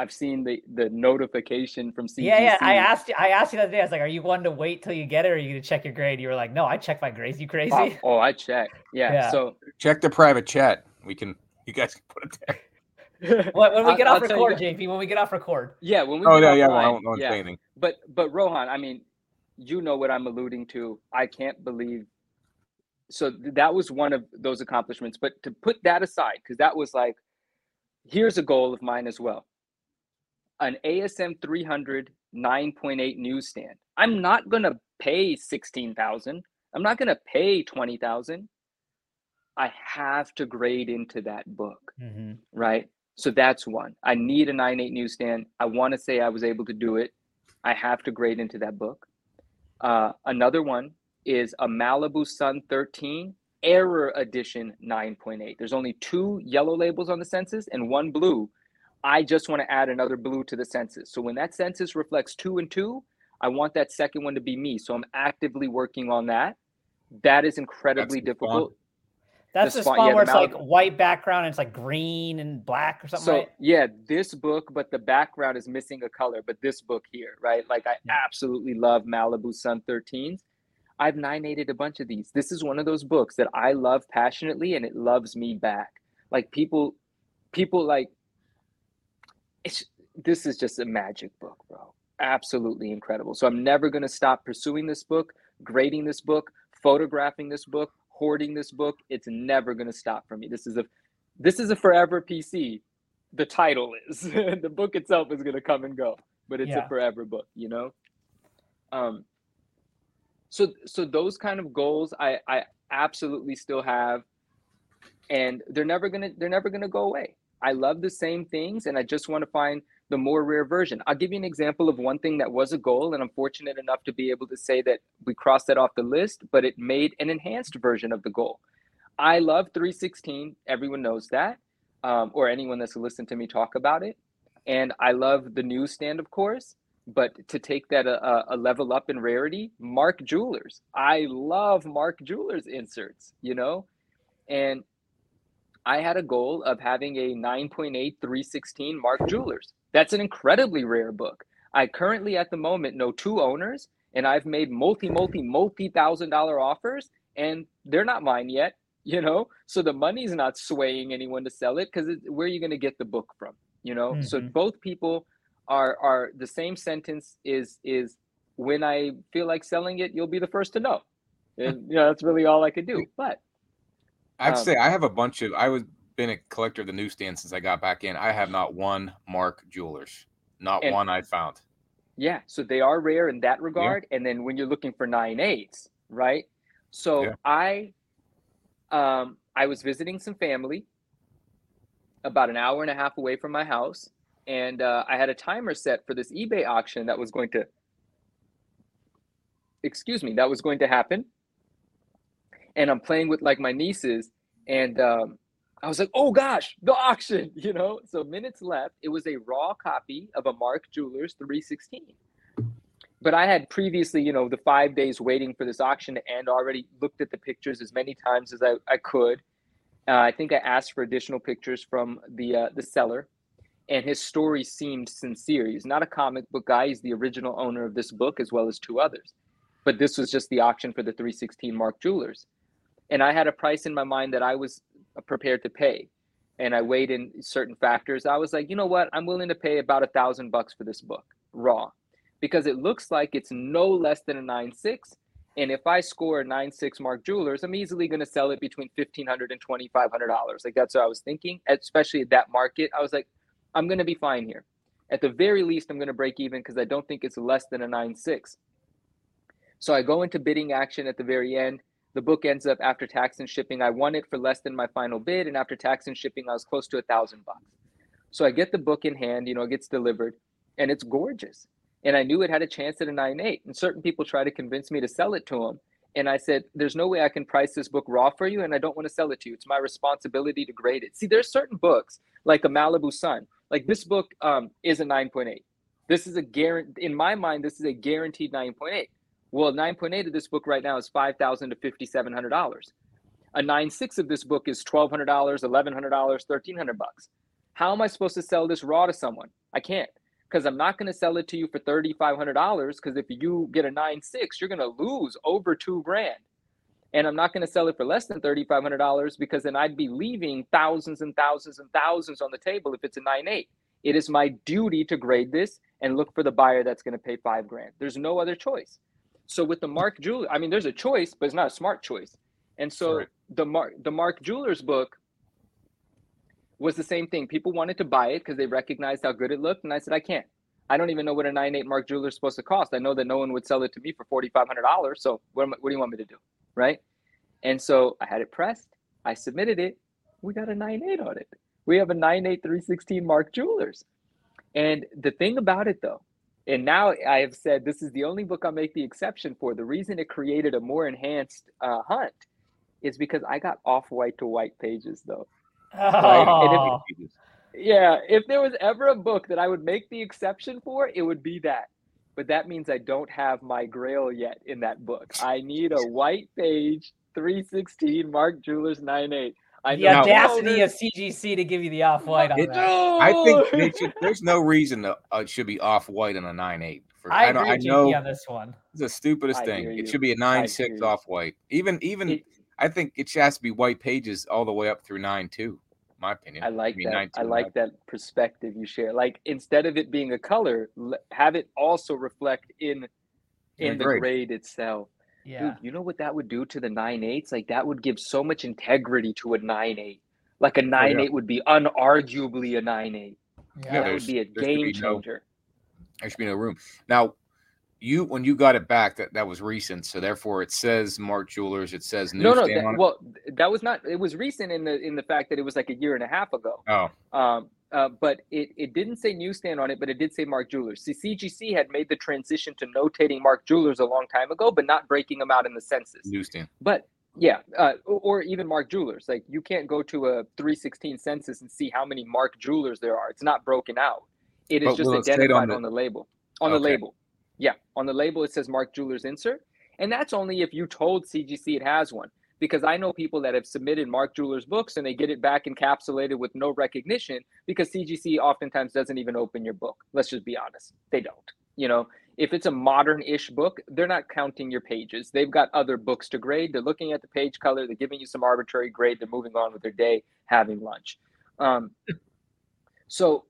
I've seen the the notification from CGC. Yeah, yeah. I asked you. I asked you the other day. I was like, "Are you going to wait till you get it, or are you going to check your grade?" You were like, "No, I check my grades. You crazy?" Oh, oh I check. Yeah, yeah, So check the private chat. We can. You guys can put it there. *laughs* when, when we get I'll, off I'll record, JP, when we get off record. Yeah, when we. Oh no, yeah, well, I don't know yeah. anything. But but Rohan, I mean, you know what I'm alluding to. I can't believe. So that was one of those accomplishments. But to put that aside, because that was like, here's a goal of mine as well an ASM 300 9.8 newsstand. I'm not going to pay 16,000. I'm not going to pay 20,000. I have to grade into that book. Mm-hmm. Right? So that's one. I need a 9.8 newsstand. I want to say I was able to do it. I have to grade into that book. Uh, another one is a Malibu Sun 13 Error Edition 9.8. There's only two yellow labels on the census and one blue. I just want to add another blue to the census. So when that census reflects two and two, I want that second one to be me. So I'm actively working on that. That is incredibly That's difficult. That's the, the spawn yeah, where it's like white background and it's like green and black or something. So right? yeah, this book, but the background is missing a color. But this book here, right? Like I yeah. absolutely love Malibu Sun 13s. I've 9 a bunch of these. This is one of those books that I love passionately and it loves me back. Like people, people like it's this is just a magic book, bro. Absolutely incredible. So I'm never gonna stop pursuing this book, grading this book, photographing this book, hoarding this book. It's never going to stop for me. This is a this is a forever PC. The title is *laughs* the book itself is going to come and go, but it's yeah. a forever book, you know. Um. So so those kind of goals I I absolutely still have, and they're never gonna they're never gonna go away. I love the same things, and I just want to find the more rare version. I'll give you an example of one thing that was a goal, and I'm fortunate enough to be able to say that we crossed that off the list, but it made an enhanced version of the goal. I love 316. Everyone knows that, um, or anyone that's listened to me talk about it. And I love the newsstand, of course. But to take that a, a level up in rarity, Mark Jewelers. I love Mark Jewelers inserts, you know? And I had a goal of having a 9.8 316 Mark Jewelers. That's an incredibly rare book. I currently, at the moment, know two owners, and I've made multi, multi, multi thousand dollar offers, and they're not mine yet. You know, so the money's not swaying anyone to sell it because where are you going to get the book from? You know, mm-hmm. so both people are are the same sentence is is when I feel like selling it, you'll be the first to know. And you know, that's really all I could do. But I'd um, say I have a bunch of I was been a collector of the newsstand since I got back in. I have not one Mark Jewelers, not and, one I found. Yeah, so they are rare in that regard. Yeah. And then when you're looking for nine eights, right? So yeah. I, um, I was visiting some family about an hour and a half away from my house, and uh, I had a timer set for this eBay auction that was going to, excuse me, that was going to happen. And I'm playing with like my nieces, and um, I was like, oh gosh, the auction, *laughs* you know. So minutes left. It was a raw copy of a Mark Jewelers 316. But I had previously, you know, the five days waiting for this auction to end, already looked at the pictures as many times as I, I could. Uh, I think I asked for additional pictures from the uh, the seller, and his story seemed sincere. He's not a comic book guy; he's the original owner of this book as well as two others. But this was just the auction for the 316 Mark Jewelers, and I had a price in my mind that I was uh, prepared to pay, and I weighed in certain factors. I was like, you know what, I'm willing to pay about a thousand bucks for this book raw, because it looks like it's no less than a nine six and if I score a nine six Mark Jewelers, I'm easily going to sell it between fifteen hundred and twenty five hundred dollars. Like that's what I was thinking, especially at that market. I was like, I'm going to be fine here. At the very least, I'm going to break even because I don't think it's less than a nine six. So I go into bidding action at the very end. The book ends up after tax and shipping. I won it for less than my final bid, and after tax and shipping, I was close to a thousand bucks. So I get the book in hand. You know, it gets delivered, and it's gorgeous and I knew it had a chance at a 9.8. And certain people try to convince me to sell it to them. And I said, There's no way I can price this book raw for you, and I don't want to sell it to you. It's my responsibility to grade it. See, there's certain books like a Malibu Sun. Like this book um, is a 9.8. This is a guarantee, in my mind, this is a guaranteed 9.8. Well, 9.8 of this book right now is 5,000 to $5,700. A 9.6 of this book is $1,200, $1,100, 1,300 bucks. How am I supposed to sell this raw to someone? I can't because I'm not going to sell it to you for $3,500 because if you get a 9.6, you're going to lose over two grand. And I'm not going to sell it for less than $3,500 because then I'd be leaving thousands and thousands and thousands on the table if it's a 9.8. It is my duty to grade this and look for the buyer that's going to pay five grand. There's no other choice. So with the Mark Jeweler, I mean, there's a choice, but it's not a smart choice. And so right. the Mark the Mark Jewelers book was the same thing. People wanted to buy it because they recognized how good it looked, and I said I can't. I don't even know what a 9.8 Mark Jeweler is supposed to cost. I know that no one would sell it to me for $4,500. So what, am, what do you want me to do? Right. And so I had it pressed. I submitted it. We got a 9.8 on it. We have a 9.8 316 Mark Jewelers. And the thing about it though, and now I have said this is the only book I'll make the exception for. The reason it created a more enhanced uh, hunt is because I got off white to white pages though. Oh. If, yeah, if there was ever a book that I would make the exception for, it would be that. But that means I don't have my grail yet in that book. I need a white page 316 Mark Jewelers 98. I the audacity of CGC to give you the off white on it, that. I think should, *laughs* there's no reason that uh, it should be off white on a 9.8. For, I, I, agree I know on this one. It's the stupidest I thing. It should be a nine six off white. Even even it, I think it has to be white pages all the way up through nine two. my opinion. I like I mean, that. I like that perspective you share. Like instead of it being a color, have it also reflect in in the grade. grade itself. Yeah. Dude, you know what that would do to the nine eights? Like that would give so much integrity to a nine eight. Like a nine oh, yeah. eight would be unarguably a nine eight. Yeah, that would be a game changer. No, there should be no room. Now, you when you got it back that that was recent so therefore it says mark jewelers it says no no that, well that was not it was recent in the in the fact that it was like a year and a half ago oh um uh, but it, it didn't say newsstand on it, but it did say Mark Jewelers. See, CGC had made the transition to notating Mark Jewelers a long time ago, but not breaking them out in the census. Newsstand. But yeah, uh, or even Mark Jewelers. Like you can't go to a 316 census and see how many Mark Jewelers there are. It's not broken out. It is but just identified on the, on the, label. On okay. the label. Yeah, on the label it says Mark Jewelers insert, and that's only if you told CGC it has one. Because I know people that have submitted Mark Jewelers books and they get it back encapsulated with no recognition because CGC oftentimes doesn't even open your book. Let's just be honest, they don't. You know, if it's a modern-ish book, they're not counting your pages. They've got other books to grade. They're looking at the page color. They're giving you some arbitrary grade. They're moving on with their day, having lunch. Um, *laughs* so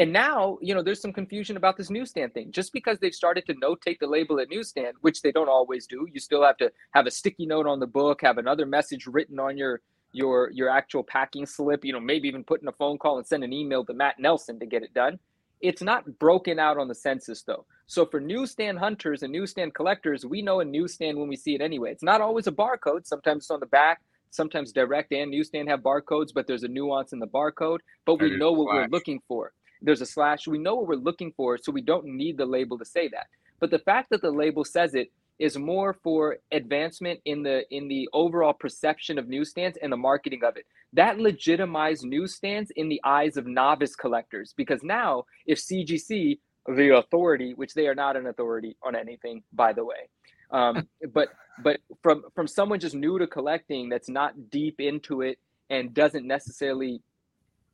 and now, you know, there's some confusion about this newsstand thing. Just because they've started to notate the label at newsstand, which they don't always do, you still have to have a sticky note on the book, have another message written on your your your actual packing slip, you know, maybe even put in a phone call and send an email to Matt Nelson to get it done. It's not broken out on the census though. So for newsstand hunters and newsstand collectors, we know a newsstand when we see it anyway. It's not always a barcode. Sometimes it's on the back. Sometimes direct and newsstand have barcodes, but there's a nuance in the barcode. But we know what we're looking for there's a slash. We know what we're looking for, so we don't need the label to say that. But the fact that the label says it is more for advancement in the in the overall perception of newsstands and the marketing of it. That legitimized newsstands in the eyes of novice collectors because now if CGC, the authority, which they are not an authority on anything, by the way, um, *laughs* but but from from someone just new to collecting that's not deep into it and doesn't necessarily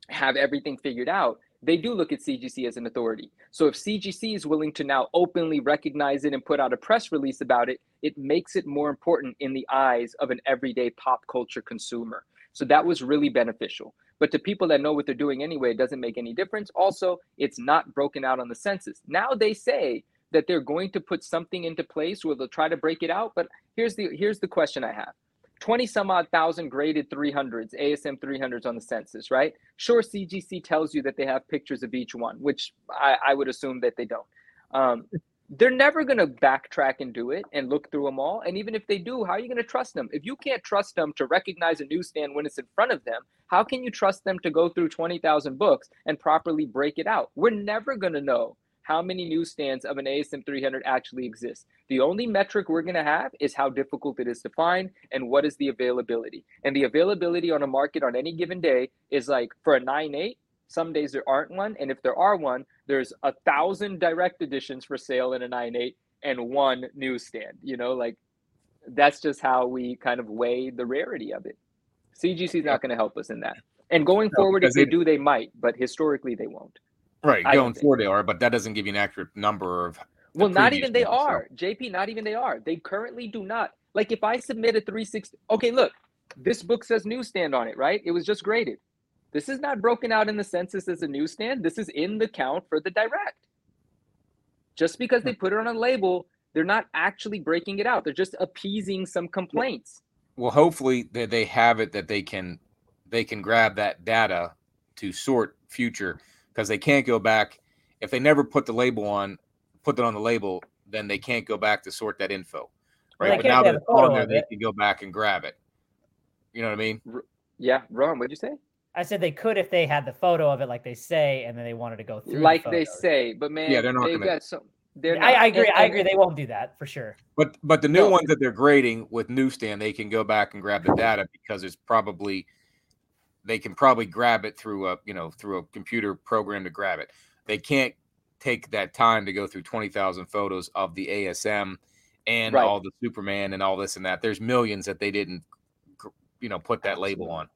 have everything figured out they do look at CGC as an authority. So if CGC is willing to now openly recognize it and put out a press release about it, it makes it more important in the eyes of an everyday pop culture consumer. So that was really beneficial. But to people that know what they're doing anyway, it doesn't make any difference. Also, it's not broken out on the census. Now they say that they're going to put something into place where they'll try to break it out. But here's the here's the question I have. 20 some odd thousand graded 300s, ASM 300s on the census, right? Sure, CGC tells you that they have pictures of each one, which I, I would assume that they don't. Um, they're never going to backtrack and do it and look through them all. And even if they do, how are you going to trust them? If you can't trust them to recognize a newsstand when it's in front of them, how can you trust them to go through 20,000 books and properly break it out? We're never going to know how many newsstands of an ASM 300 actually exist. The only metric we're going to have is how difficult it is to find and what is the availability. And the availability on a market on any given day is like for a 9.8, some days there aren't one. And if there are one, there's a thousand direct editions for sale in a 9.8 and one newsstand. You know, like that's just how we kind of weigh the rarity of it. CGC is not going to help us in that. And going no, forward, if they do, they might, but historically they won't. Right, going forward they are, but that doesn't give you an accurate number of. Well, not even they are, so. JP. Not even they are. They currently do not. Like if I submit a 360, okay, look, this book says newsstand on it, right? It was just graded. This is not broken out in the census as a newsstand. This is in the count for the direct. Just because they hmm. put it on a label, they're not actually breaking it out. They're just appeasing some complaints. Well, hopefully they, they have it that they can they can grab that data to sort future because they can't go back if they never put the label on, put it on the label, then they can't go back to sort that info, right? Well, but now they're on there, they can go back and grab it. You know what I mean? Yeah, Ron, what'd you say? I said they could if they had the photo of it, like they say, and then they wanted to go through. Like the they say, but man, yeah, they're not gonna. Got some, they're I, I, agree. And, I agree. They won't do that for sure. But but the new no. ones that they're grading with newsstand, they can go back and grab the data because it's probably they can probably grab it through a you know through a computer program to grab it. They can't take that time to go through 20,000 photos of the ASM and right. all the Superman and all this and that. There's millions that they didn't you know put that absolutely. label on.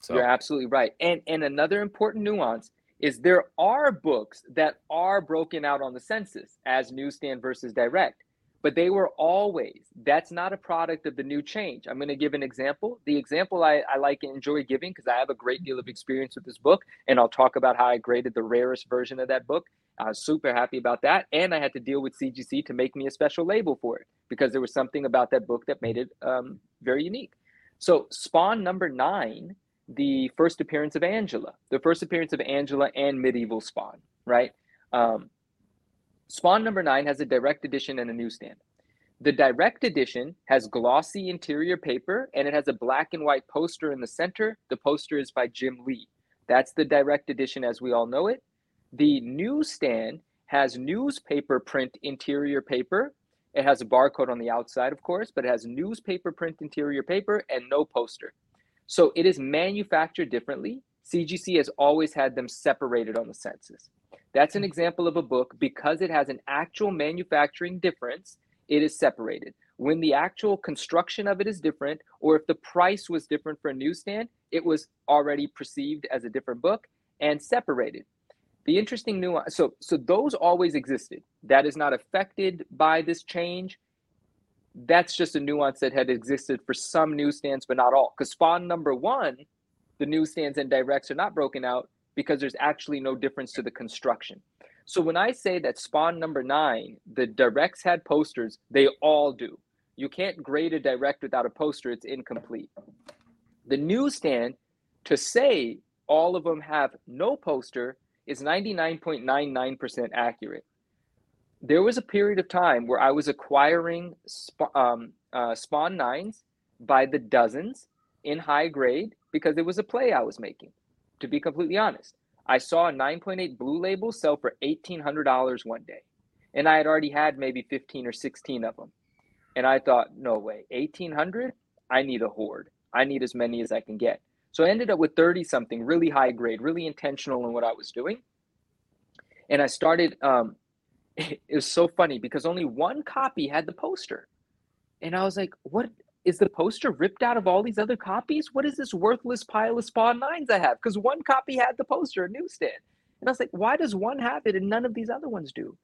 So You're absolutely right. And and another important nuance is there are books that are broken out on the census as newsstand versus direct but they were always that's not a product of the new change. I'm going to give an example. The example i, I like and enjoy giving because i have a great deal of experience with this book and i'll talk about how i graded the rarest version of that book. I was super happy about that and i had to deal with cgc to make me a special label for it because there was something about that book that made it um, very unique. So spawn number nine the first appearance of angela the first appearance of angela and medieval spawn right? Um, Spawn number nine has a direct edition and a newsstand. The direct edition has glossy interior paper and it has a black and white poster in the center. The poster is by Jim Lee. That's the direct edition as we all know it. The newsstand has newspaper print interior paper. It has a barcode on the outside, of course, but it has newspaper print interior paper and no poster. So it is manufactured differently. CGC has always had them separated on the census. That's an mm. example of a book because it has an actual manufacturing difference, it is separated. When the actual construction of it is different, or if the price was different for a newsstand, it was already perceived as a different book and separated. The interesting nuance so so those always existed. That is not affected by this change. That's just a nuance that had existed for some newsstands, but not all. Because spawn number one, the newsstands and directs are not broken out because there's actually no difference to the construction. So when I say that spawn number nine, the directs had posters, they all do. You can't grade a direct without a poster, it's incomplete. The newsstand, to say all of them have no poster, is 99.99% accurate. There was a period of time where I was acquiring sp- um, uh, spawn nines by the dozens in high grade because it was a play I was making to be completely honest. I saw a 9.8 blue label sell for $1,800 one day, and I had already had maybe 15 or 16 of them. And I thought, no way, 1800? I need a horde. I need as many as I can get. So I ended up with 30 something, really high grade, really intentional in what I was doing. And I started, um, *laughs* it was so funny because only one copy had the poster. And I was like, what is the poster ripped out of all these other copies? What is this worthless pile of Spawn Nines I have? Because one copy had the poster, a newsstand. And I was like, why does one have it and none of these other ones do?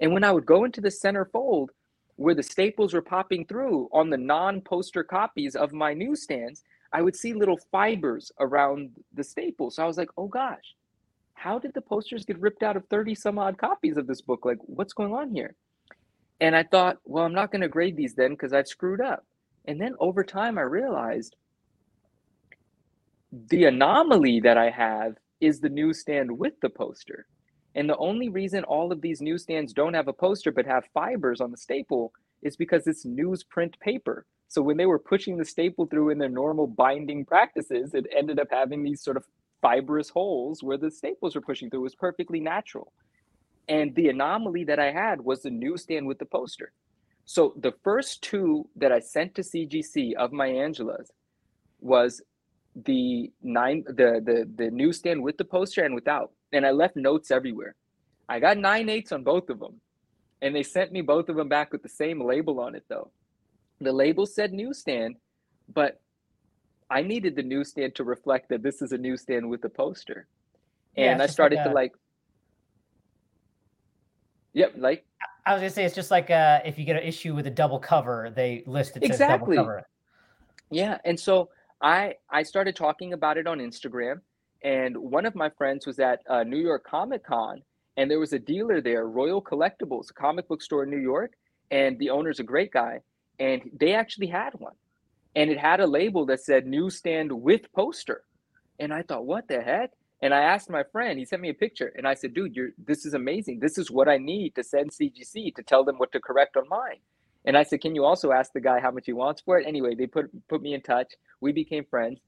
And when I would go into the center fold where the staples were popping through on the non poster copies of my newsstands, I would see little fibers around the staples. So I was like, oh gosh, how did the posters get ripped out of 30 some odd copies of this book? Like, what's going on here? And I thought, well, I'm not going to grade these then because I've screwed up. And then over time, I realized the anomaly that I have is the newsstand with the poster. And the only reason all of these newsstands don't have a poster but have fibers on the staple is because it's newsprint paper. So when they were pushing the staple through in their normal binding practices, it ended up having these sort of fibrous holes where the staples were pushing through. It was perfectly natural. And the anomaly that I had was the newsstand with the poster. So the first two that I sent to CGC of my Angelas was the nine the the the newsstand with the poster and without. And I left notes everywhere. I got nine eights on both of them. And they sent me both of them back with the same label on it though. The label said newsstand, but I needed the newsstand to reflect that this is a newsstand with a poster. And yeah, I started like to like Yep, like I was gonna say it's just like uh, if you get an issue with a double cover, they list it exactly. Yeah, and so I I started talking about it on Instagram, and one of my friends was at uh, New York Comic Con, and there was a dealer there, Royal Collectibles, a comic book store in New York, and the owner's a great guy, and they actually had one, and it had a label that said newsstand with poster, and I thought, what the heck? And I asked my friend, he sent me a picture, and I said, dude, you're this is amazing. This is what I need to send CGC to tell them what to correct on mine. And I said, can you also ask the guy how much he wants for it? Anyway, they put put me in touch. We became friends,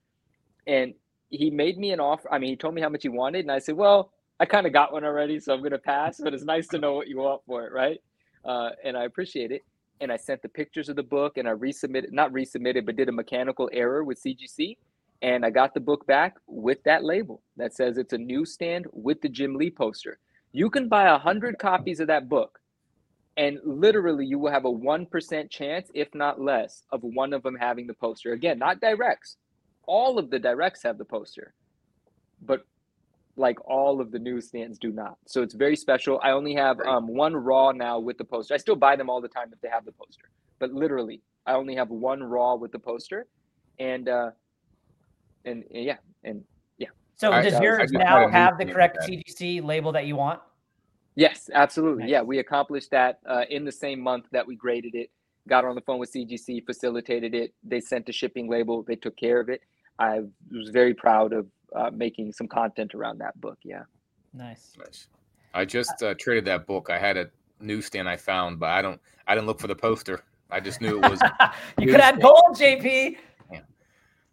and he made me an offer. I mean, he told me how much he wanted, and I said, well, I kind of got one already, so I'm gonna pass. But it's nice to know what you want for it, right? Uh, and I appreciate it. And I sent the pictures of the book, and I resubmitted, not resubmitted, but did a mechanical error with CGC and I got the book back with that label that says it's a newsstand with the Jim Lee poster. You can buy a hundred copies of that book, and literally you will have a one percent chance, if not less, of one of them having the poster. Again, not directs. All of the directs have the poster, but like all of the newsstands do not. So it's very special. I only have um, one raw now with the poster. I still buy them all the time if they have the poster, but literally I only have one raw with the poster, and uh, and, and yeah, and yeah. So I, does yours now have the correct CGC label that you want? Yes, absolutely. Nice. Yeah, we accomplished that uh, in the same month that we graded it. Got on the phone with CGC, facilitated it. They sent a shipping label. They took care of it. I was very proud of uh, making some content around that book. Yeah. Nice. Nice. I just uh, traded that book. I had a newsstand I found, but I don't. I didn't look for the poster. I just knew it was. *laughs* you could add gold, JP.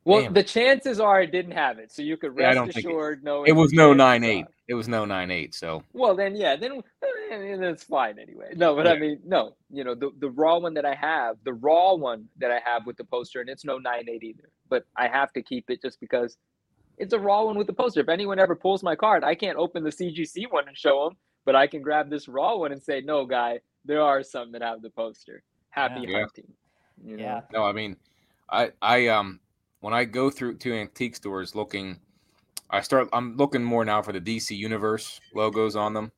Well, Damn. the chances are it didn't have it, so you could rest yeah, assured. No, it was no nine eight. It was no nine eight. So well, then yeah, then it's fine anyway. No, but yeah. I mean, no, you know, the the raw one that I have, the raw one that I have with the poster, and it's no nine eight either. But I have to keep it just because it's a raw one with the poster. If anyone ever pulls my card, I can't open the CGC one and show them, but I can grab this raw one and say, no, guy, there are some that have the poster. Happy yeah. hunting. You know? Yeah. No, I mean, I I um when I go through to antique stores looking, I start. I'm looking more now for the DC Universe logos on them.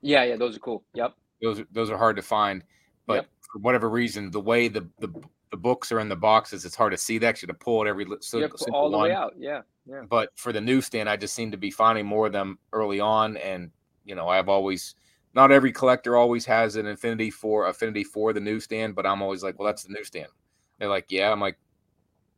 Yeah, yeah, those are cool. Yep. Those those are hard to find, but yep. for whatever reason, the way the, the the books are in the boxes, it's hard to see. They actually have to pull it every so, yep, all the one. way out. Yeah, yeah. But for the newsstand, I just seem to be finding more of them early on, and you know, I've always not every collector always has an affinity for affinity for the newsstand, but I'm always like, well, that's the newsstand. They're like, yeah. I'm like,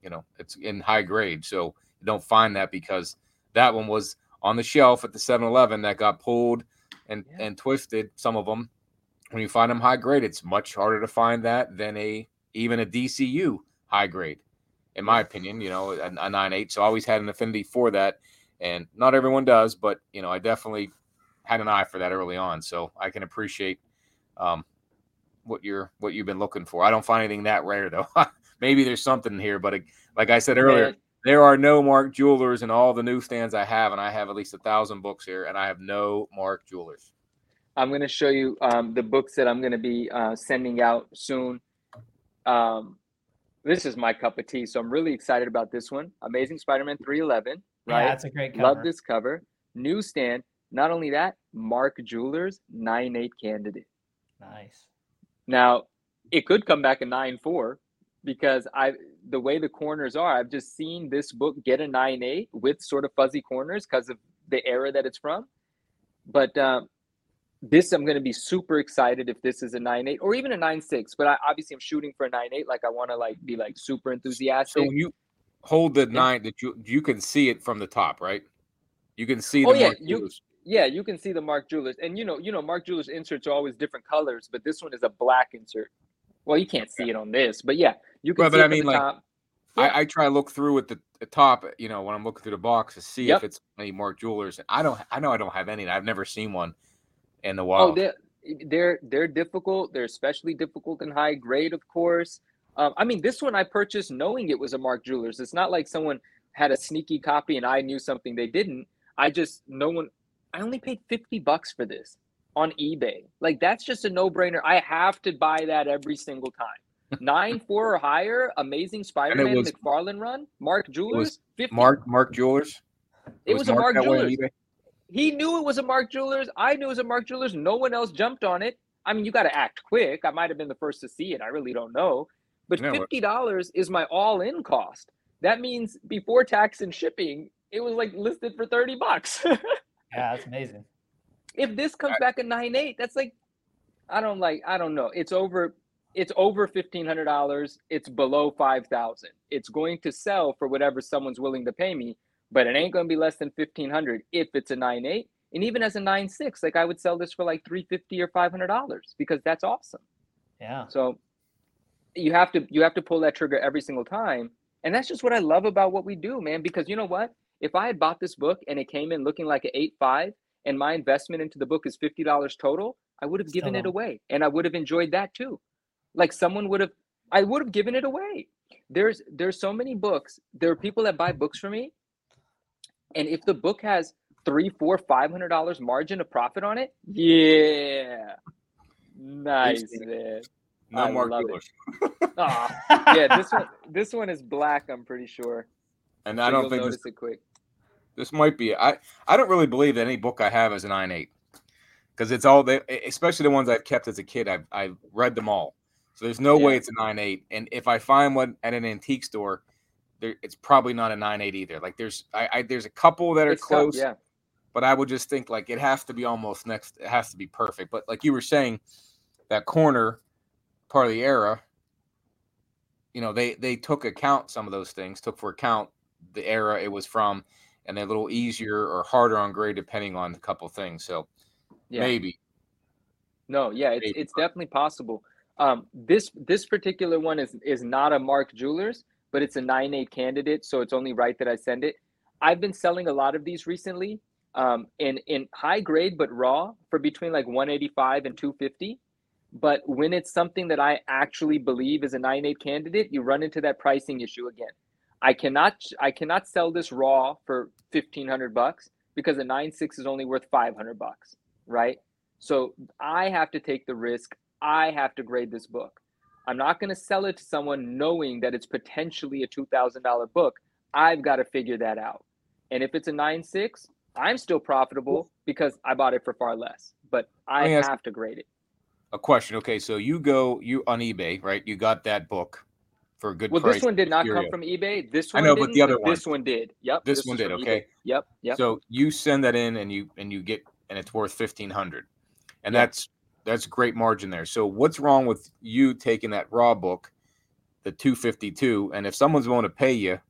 you know, it's in high grade. So you don't find that because that one was on the shelf at the 7-Eleven that got pulled and yeah. and twisted. Some of them, when you find them high grade, it's much harder to find that than a even a DCU high grade, in my opinion. You know, a, a nine eight. So I always had an affinity for that, and not everyone does, but you know, I definitely had an eye for that early on. So I can appreciate um, what you're what you've been looking for. I don't find anything that rare though. *laughs* Maybe there's something here, but like I said earlier, Man. there are no Mark Jewelers in all the newsstands I have, and I have at least a thousand books here, and I have no Mark Jewelers. I'm going to show you um, the books that I'm going to be uh, sending out soon. Um, this is my cup of tea, so I'm really excited about this one. Amazing Spider-Man 311. Right, yeah, that's a great cover. Love this cover. Newsstand. Not only that, Mark Jewelers nine eight candidate. Nice. Now, it could come back a nine four because I the way the corners are, I've just seen this book get a nine eight with sort of fuzzy corners because of the era that it's from. But um, this I'm going to be super excited if this is a nine eight or even a nine six. But I, obviously I'm shooting for a nine eight. Like I want to like be like super enthusiastic. So you hold the yeah. nine that you you can see it from the top, right? You can see. The oh yeah, you yeah you can see the Mark Jewelers, and you know you know Mark Jewelers inserts are always different colors, but this one is a black insert. Well, you can't see it on this, but yeah, you can. But, but I mean, like. Top. I, I, try to look through at the, the, top, you know, when I'm looking through the box to see yep. if it's any Mark Jewelers. I don't, I know I don't have any. I've never seen one in the oh, wild. Oh, they're they're they're difficult. They're especially difficult in high grade, of course. Um, I mean, this one I purchased knowing it was a Mark Jewelers. It's not like someone had a sneaky copy and I knew something they didn't. I just no one. I only paid fifty bucks for this on eBay. Like that's just a no brainer. I have to buy that every single time. *laughs* Nine four or higher, Amazing Spider-Man was, McFarlane run, Mark Jewelers, 50. Mark Mark Jewelers. It, it was, was, a Mark Jewelers. He knew it was a Mark Jewelers. I knew it was a Mark Jewelers. No one else jumped on it. I mean, you got to act quick. I might have been the first to see it. I really don't know. But fifty dollars is my all-in cost. That means before tax and shipping, it was like listed for thirty bucks. *laughs* yeah, that's amazing. If this comes back at nine eight, that's like, I don't like. I don't know. It's over. It's over fifteen hundred dollars. It's below five thousand. It's going to sell for whatever someone's willing to pay me but it ain't going to be less than 1500 if it's a nine eight. and even as a nine six, like i would sell this for like 350 or 500 dollars because that's awesome yeah so you have to you have to pull that trigger every single time and that's just what i love about what we do man because you know what if i had bought this book and it came in looking like an 8.5 and my investment into the book is $50 total i would have given it away and i would have enjoyed that too like someone would have i would have given it away there's there's so many books there are people that buy books for me and if the book has three, four, five hundred dollars margin of profit on it, yeah, nice man. No I more love oh, *laughs* yeah, this one, this one is black. I'm pretty sure. And so I don't think notice this, it quick. This might be. I I don't really believe that any book I have is a nine eight because it's all they, especially the ones I've kept as a kid. I've I've read them all, so there's no yeah. way it's a nine eight. And if I find one at an antique store, there, it's probably not a nine eight either. Like there's I, I there's a couple that are it's close, tough, yeah. But I would just think like it has to be almost next. It has to be perfect. But like you were saying, that corner part of the era, you know, they they took account some of those things, took for account the era it was from, and a little easier or harder on grade depending on a couple things. So yeah. maybe. No, yeah, it's maybe. it's definitely possible. Um, this this particular one is is not a Mark Jewelers, but it's a nine eight candidate, so it's only right that I send it. I've been selling a lot of these recently um, in, in high grade, but raw for between like 185 and 250. But when it's something that I actually believe is a nine eight candidate, you run into that pricing issue again. I cannot I cannot sell this raw for 1500 bucks because a nine six is only worth 500 bucks, right? So I have to take the risk. I have to grade this book. I'm not going to sell it to someone knowing that it's potentially a $2,000 book. I've got to figure that out. And if it's a nine six, I'm still profitable because I bought it for far less, but I have to grade it. A question. Okay. So you go, you on eBay, right? You got that book for a good well, price. this one did not come from eBay. This one I know, but the other one. This one did. Yep. This, this one did. Okay. eBay. Yep. Yep. So you send that in and you, and you get, and it's worth 1500 and yep. that's that's great margin there. So what's wrong with you taking that raw book, the 252, and if someone's willing to pay you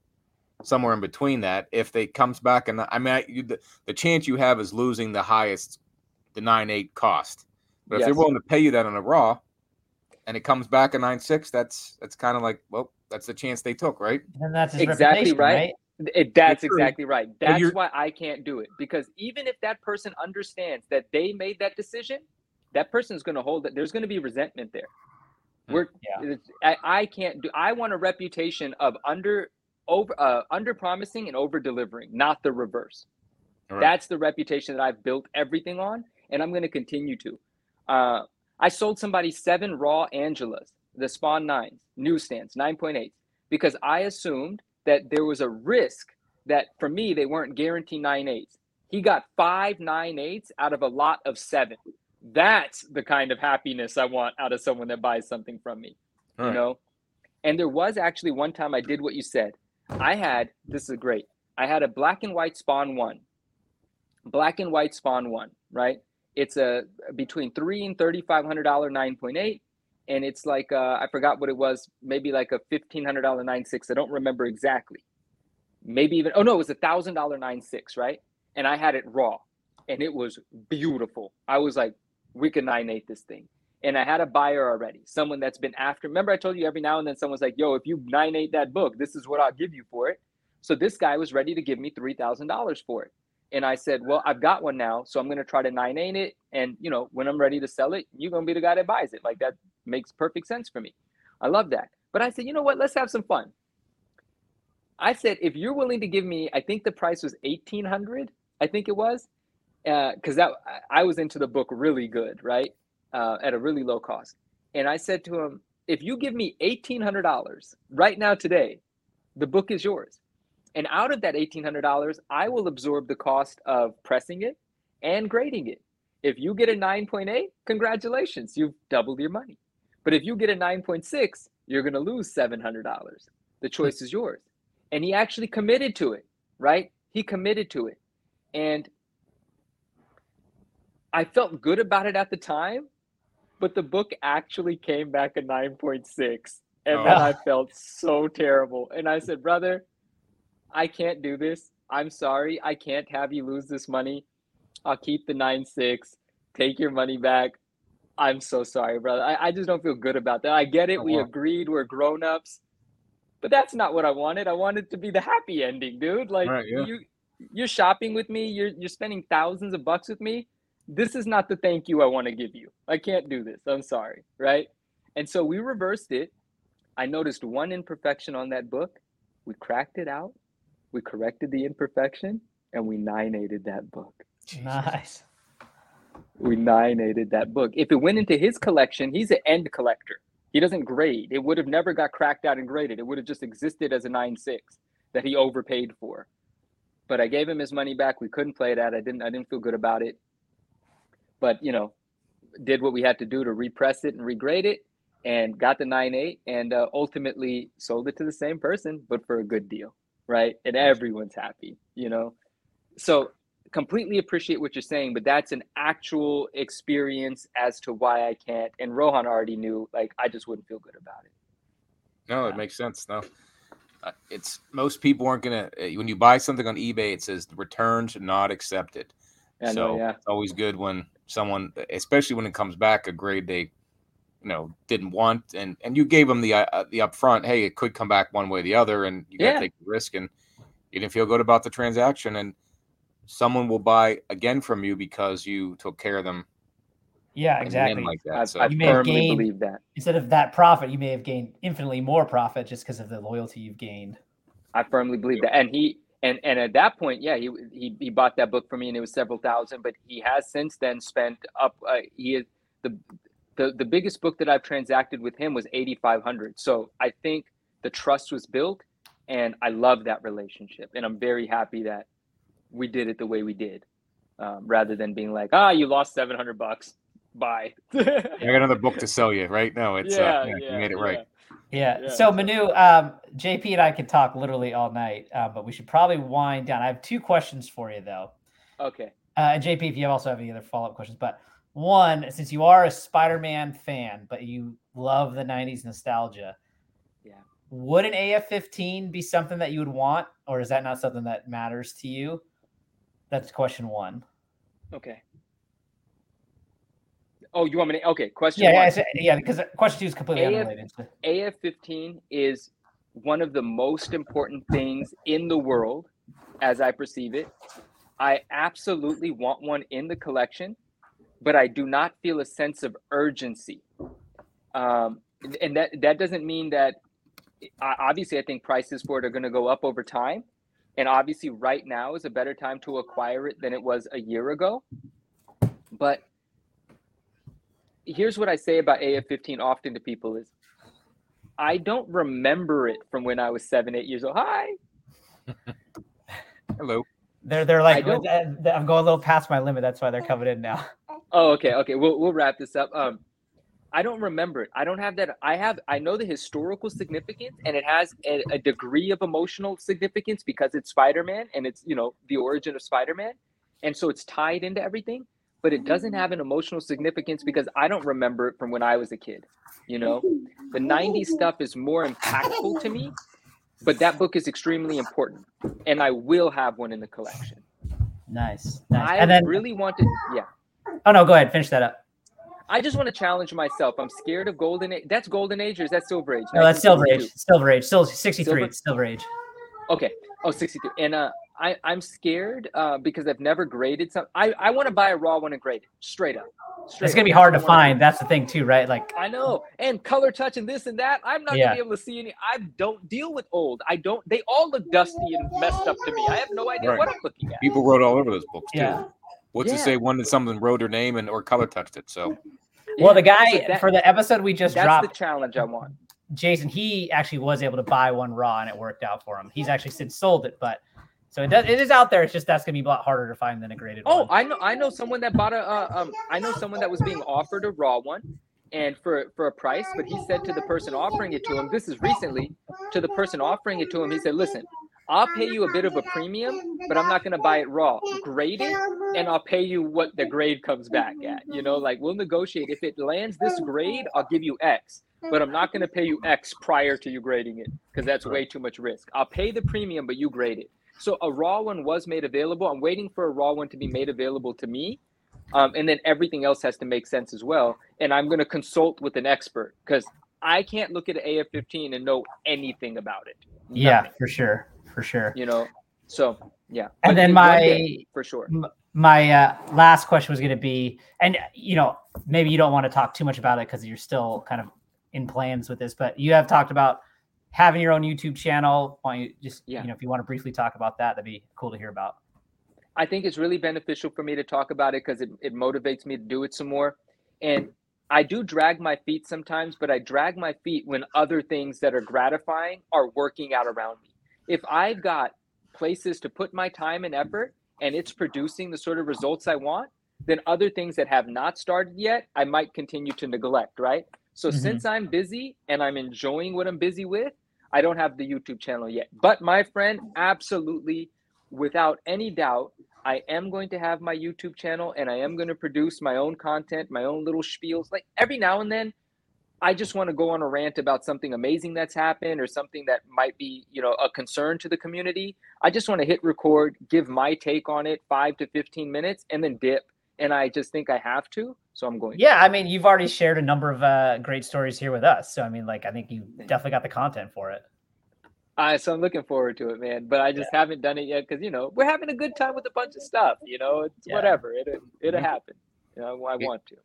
somewhere in between that, if they comes back and I mean I, you, the, the chance you have is losing the highest, the nine eight cost. But yes. if they're willing to pay you that on a raw, and it comes back a nine six, that's that's kind of like well, that's the chance they took, right? And that's exactly right. right? It, that's exactly right. That's why I can't do it because even if that person understands that they made that decision, that person's going to hold it. There's going to be resentment there. We're yeah. I, I can't do. I want a reputation of under over uh, under promising and over delivering, not the reverse. Right. That's the reputation that I've built everything on, and I'm going to continue to. Uh, I sold somebody seven raw Angelas, the Spawn nines, newsstands, nine point eight, because I assumed that there was a risk that for me they weren't guaranteed nine eights. He got five nine eights out of a lot of seven. That's the kind of happiness I want out of someone that buys something from me. All you right. know? And there was actually one time I did what you said. I had this is great. I had a black and white spawn one. Black and white spawn one, right? It's a between three and thirty five hundred dollar nine point eight, and it's like uh, I forgot what it was, maybe like a fifteen hundred dollar nine six. I don't remember exactly. Maybe even oh no, it was a thousand dollar nine six, right? And I had it raw, and it was beautiful. I was like, we can nine eight this thing. And I had a buyer already, someone that's been after. Remember, I told you every now and then someone's like, yo, if you nine eight that book, this is what I'll give you for it. So this guy was ready to give me three thousand dollars for it. And I said, Well, I've got one now, so I'm gonna try to nine it. And you know, when I'm ready to sell it, you're gonna be the guy that buys it. Like that makes perfect sense for me. I love that. But I said, you know what, let's have some fun. I said, if you're willing to give me, I think the price was 1800 I think it was because uh, that I was into the book really good, right? Uh, at a really low cost. And I said to him, if you give me $1,800 right now today, the book is yours. And out of that $1,800, I will absorb the cost of pressing it and grading it. If you get a 9.8, congratulations, you've doubled your money. But if you get a 9.6, you're going to lose $700. The hmm. choice is yours. And he actually committed to it, right? He committed to it. And I felt good about it at the time, but the book actually came back a 9.6. And oh. then I felt so terrible. And I said, brother, I can't do this. I'm sorry. I can't have you lose this money. I'll keep the nine six. Take your money back. I'm so sorry, brother. I, I just don't feel good about that. I get it. We wow. agreed. We're grown ups. But that's not what I wanted. I wanted to be the happy ending, dude. Like right, yeah. you you're shopping with me, you're you're spending thousands of bucks with me this is not the thank you I want to give you. I can't do this. I'm sorry. Right. And so we reversed it. I noticed one imperfection on that book. We cracked it out. We corrected the imperfection and we ninated that book. Nice. We ninated that book. If it went into his collection, he's an end collector. He doesn't grade. It would have never got cracked out and graded. It would have just existed as a nine six that he overpaid for. But I gave him his money back. We couldn't play that. I didn't. I didn't feel good about it but you know, did what we had to do to repress it and regrade it, and got the nine eight, and uh, ultimately sold it to the same person, but for a good deal, right? And everyone's happy, you know. So completely appreciate what you're saying, but that's an actual experience as to why I can't. And Rohan already knew, like, I just wouldn't feel good about it. No, it makes sense. No, uh, it's most people aren't gonna. Uh, when you buy something on eBay, it says returns not accepted. I so know, yeah. it's always good when someone, especially when it comes back a grade they, you know, didn't want, and and you gave them the uh, the upfront, hey, it could come back one way or the other, and you got to yeah. take the risk, and you didn't feel good about the transaction, and someone will buy again from you because you took care of them. Yeah, exactly. Like that. So. I, you may have gained that. instead of that profit, you may have gained infinitely more profit just because of the loyalty you've gained. I firmly believe that, and he and and at that point, yeah, he he, he bought that book for me, and it was several thousand. But he has since then spent up. Uh, he is the the the biggest book that I've transacted with him was eighty five hundred. So I think the trust was built, and I love that relationship, and I'm very happy that we did it the way we did, um, rather than being like, ah, you lost seven hundred bucks. Bye. *laughs* I got another book to sell you, right? No, it's yeah, uh, yeah, yeah you made it right. Yeah. yeah. So Manu, um, JP and I can talk literally all night, uh, but we should probably wind down. I have two questions for you though. Okay. Uh, and JP, if you also have any other follow up questions, but one, since you are a Spider-Man fan, but you love the '90s nostalgia, yeah, would an AF-15 be something that you would want, or is that not something that matters to you? That's question one. Okay. Oh, you want me to? Okay, question. Yeah, one. yeah, because question two is completely AF, unrelated. AF fifteen is one of the most important things in the world, as I perceive it. I absolutely want one in the collection, but I do not feel a sense of urgency. Um, and that that doesn't mean that. Obviously, I think prices for it are going to go up over time, and obviously, right now is a better time to acquire it than it was a year ago. But here's what I say about AF15 often to people is I don't remember it from when I was seven, eight years old. Hi. *laughs* Hello. They're they're like I'm going a little past my limit. That's why they're coming in now. Oh, okay, okay. We'll we'll wrap this up. Um, I don't remember it. I don't have that. I have. I know the historical significance, and it has a, a degree of emotional significance because it's Spider-Man, and it's you know the origin of Spider-Man, and so it's tied into everything but it doesn't have an emotional significance because I don't remember it from when I was a kid. You know, the 90s stuff is more impactful to me, but that book is extremely important and I will have one in the collection. Nice. nice. I then, really wanted. yeah. Oh, no, go ahead. Finish that up. I just want to challenge myself. I'm scared of golden age. That's golden age or is that silver age? No, that's silver age. Silver age. Still 63. Silver? Silver age. Okay. Oh, 63. And uh I, I'm scared uh, because I've never graded some. I, I want to buy a raw one and grade it straight up. Straight it's gonna be hard to find. That's the thing too, right? Like I know, and color touch and this and that. I'm not yeah. gonna be able to see any. I don't deal with old. I don't. They all look dusty and messed up to me. I have no idea right. what I'm looking at. People wrote all over those books too. Yeah. What's yeah. to say one that someone wrote her name and or color touched it? So. Well, the guy that, for the episode we just that's dropped. the challenge I want. Jason, he actually was able to buy one raw and it worked out for him. He's actually since sold it, but so it does. It is out there. It's just that's gonna be a lot harder to find than a graded. Oh, one. I know. I know someone that bought a. Uh, um, I know someone that was being offered a raw one, and for for a price. But he said to the person offering it to him, this is recently, to the person offering it to him, he said, "Listen, I'll pay you a bit of a premium, but I'm not gonna buy it raw. Grade it, and I'll pay you what the grade comes back at. You know, like we'll negotiate. If it lands this grade, I'll give you X." But I'm not going to pay you X prior to you grading it because that's way too much risk. I'll pay the premium, but you grade it. So a raw one was made available. I'm waiting for a raw one to be made available to me. Um, and then everything else has to make sense as well. And I'm going to consult with an expert because I can't look at an AF15 and know anything about it. Nothing. Yeah, for sure. For sure. You know, so yeah. And but then my, day, for sure. My uh, last question was going to be, and you know, maybe you don't want to talk too much about it because you're still kind of in plans with this, but you have talked about having your own YouTube channel. Why you just yeah. you know if you want to briefly talk about that, that'd be cool to hear about. I think it's really beneficial for me to talk about it because it, it motivates me to do it some more. And I do drag my feet sometimes, but I drag my feet when other things that are gratifying are working out around me. If I've got places to put my time and effort and it's producing the sort of results I want, then other things that have not started yet, I might continue to neglect, right? So mm-hmm. since I'm busy and I'm enjoying what I'm busy with, I don't have the YouTube channel yet. But my friend, absolutely, without any doubt, I am going to have my YouTube channel and I am going to produce my own content, my own little spiels. Like every now and then, I just want to go on a rant about something amazing that's happened or something that might be, you know, a concern to the community. I just want to hit record, give my take on it, five to 15 minutes, and then dip. And I just think I have to. So I'm going. Yeah, I mean, you've already shared a number of uh, great stories here with us. So I mean, like, I think you definitely got the content for it. Uh, so I'm looking forward to it, man. But I just yeah. haven't done it yet because you know we're having a good time with a bunch of stuff. You know, it's yeah. whatever. It it'll mm-hmm. happen. You know, I want to.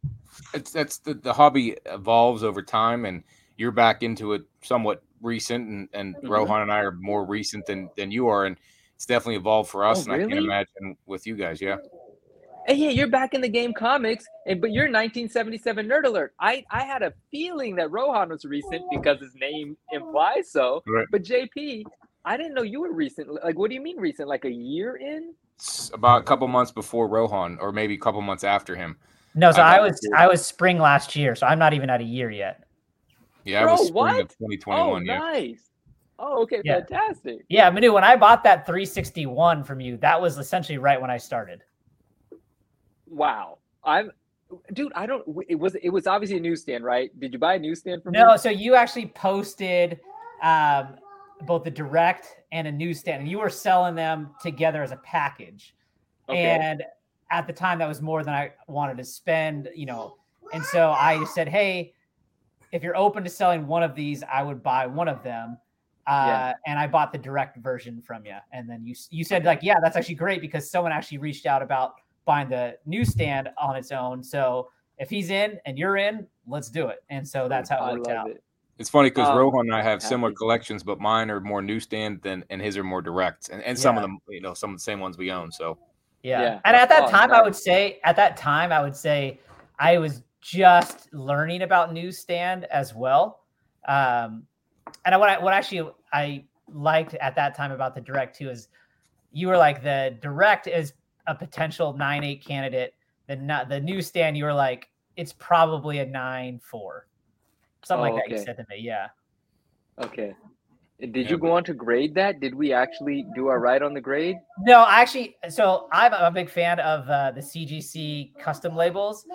It's that's the, the hobby evolves over time, and you're back into it somewhat recent, and and mm-hmm. Rohan and I are more recent than than you are, and it's definitely evolved for us. Oh, and really? I can imagine with you guys, yeah hey, yeah, you're back in the game comics, and but you're 1977 Nerd Alert. I I had a feeling that Rohan was recent because his name implies so. Right. But JP, I didn't know you were recent. Like, what do you mean recent? Like a year in? It's about a couple months before Rohan, or maybe a couple months after him. No, so I, I was I was spring last year, so I'm not even at a year yet. Yeah, Bro, I was spring what? of 2021. Oh, yeah. nice. Oh, okay, yeah. fantastic. Yeah, Manu, when I bought that 361 from you, that was essentially right when I started wow. I'm dude, I don't it was it was obviously a newsstand, right? Did you buy a newsstand from me? No, me? so you actually posted um both the direct and a newsstand and you were selling them together as a package. Okay. And at the time that was more than I wanted to spend, you know. And so I said, "Hey, if you're open to selling one of these, I would buy one of them." Uh, yeah. and I bought the direct version from you. And then you you said like, yeah, that's actually great because someone actually reached out about buying the newsstand on its own. So if he's in and you're in, let's do it. And so that's how it worked out. It. It's funny because Um, Rohan and I have similar collections, but mine are more newsstand than and his are more direct, and, and some of them, you know, some of the same ones we own. So Yeah. Yeah. And at that Oh, time, I would say, at that time, I would say I was just learning about newsstand as well. Um, and I, what I, what actually I liked at that time about the direct too is you were like the direct is a potential nine eight candidate. The not the newsstand, you were like it's probably a nine four, something Oh, like that. You said to me, yeah. Okay. Did Yeah, you go on to grade that? Did we actually do our right on the grade? No, actually, so I'm a big fan of uh, the CGC custom labels.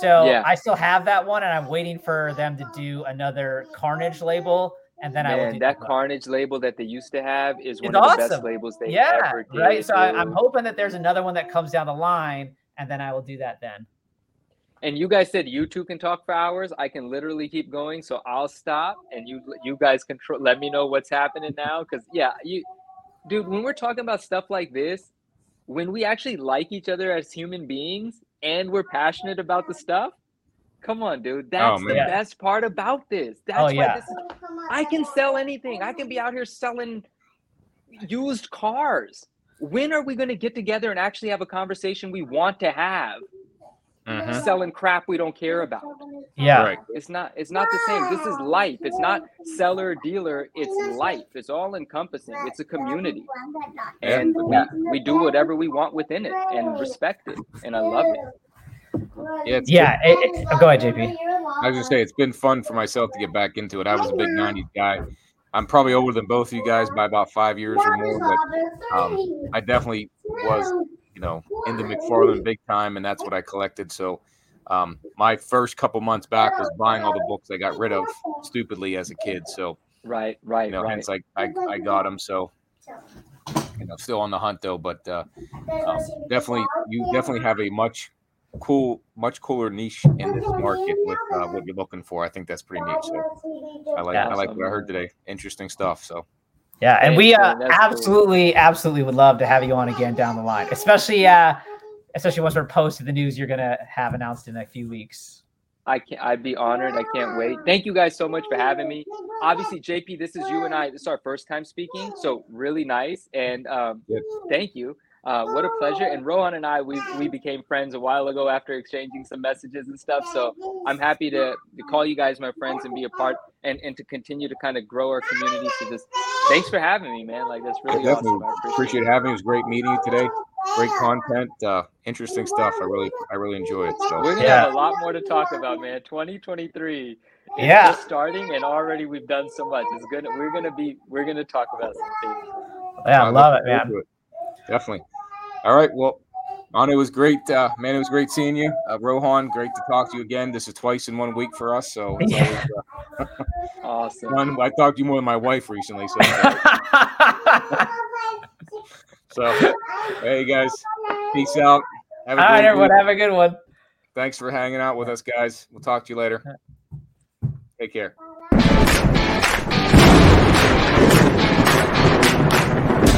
So Yeah. I still have that one, and I'm waiting for them to do another Carnage label, and then I will Man, do that one. Carnage label that they used to have is one It's of the best labels they Yeah, ever did. right. So I, I'm hoping that there's another one that comes down the line, and then I will do that then. And you guys said you two can talk for hours. I can literally keep going, so I'll stop, and you you guys control. Let me know what's happening now, because yeah, you, dude. When we're talking about stuff like this, when we actually like each other as human beings and we're passionate about the stuff, come on, dude. Oh, that's the man. best part about this. That's Oh, why yeah. this is. I can sell anything. I can be out here selling used cars. When are we going to get together and actually have a conversation we want to have? Mhm. Selling crap we don't care about. Yeah. right, It's not. It's not the same. This is life. It's not seller dealer. It's life. It's all encompassing. It's a community, Yeah. and we, we do whatever we want within it and respect it. And I love it. yeah, it's Yeah. it- it- oh, go ahead, JP. I was gonna say it's been fun for myself to get back into it. I was a big '90s guy. I'm probably older than both of you guys by about five years or more, but um, I definitely was, you know, into McFarlane big time, and that's what I collected. So, um, my first couple months back was buying all the books I got rid of stupidly as a kid. So, Right. Right. you know, right. hence I, I I got them. So, you know, still on the hunt though, but uh, um, definitely you definitely have a much cool, much cooler niche in this market with uh, what you're looking for. I think that's pretty neat. So, I like Yeah. I like what I heard today. Interesting stuff. So Yeah, and we uh, man. That's cool. absolutely, absolutely would love to have you on again down the line, especially uh, especially once we're posted the news you're gonna have announced in a few weeks. I can not I'd be honored. I can't wait. Thank you guys so much for having me. Obviously, JP, this is you and I. This is our first time speaking, so really nice. And um, Good. thank you. Uh, what a pleasure. And Rohan and I, we we became friends a while ago after exchanging some messages and stuff. So I'm happy to, to call you guys my friends and be a part and, and to continue to kind of grow our community. So just thanks for having me, man. Like that's really definitely awesome. I appreciate having you. It was great meeting you today. Great content, uh, interesting stuff. I really I really enjoy it. So We're gonna Yeah. have a lot more to talk about, man. 2023 Yeah. just starting, and already we've done so much. It's gonna we're gonna be we're gonna talk about some things. Yeah, I love it, man. it. Definitely. All right. Well, Man, it was great. Uh, man, it was great seeing you. Uh, Rohan, great to talk to you again. This is twice in one week for us. So it's Yeah. always, uh, Awesome. *laughs* *laughs* fun. I talked to you more than my wife recently. So, *laughs* so hey, guys, peace out. Have a All right, everyone, week. have a good one. Thanks for hanging out with us, guys. We'll talk to you later. Take care.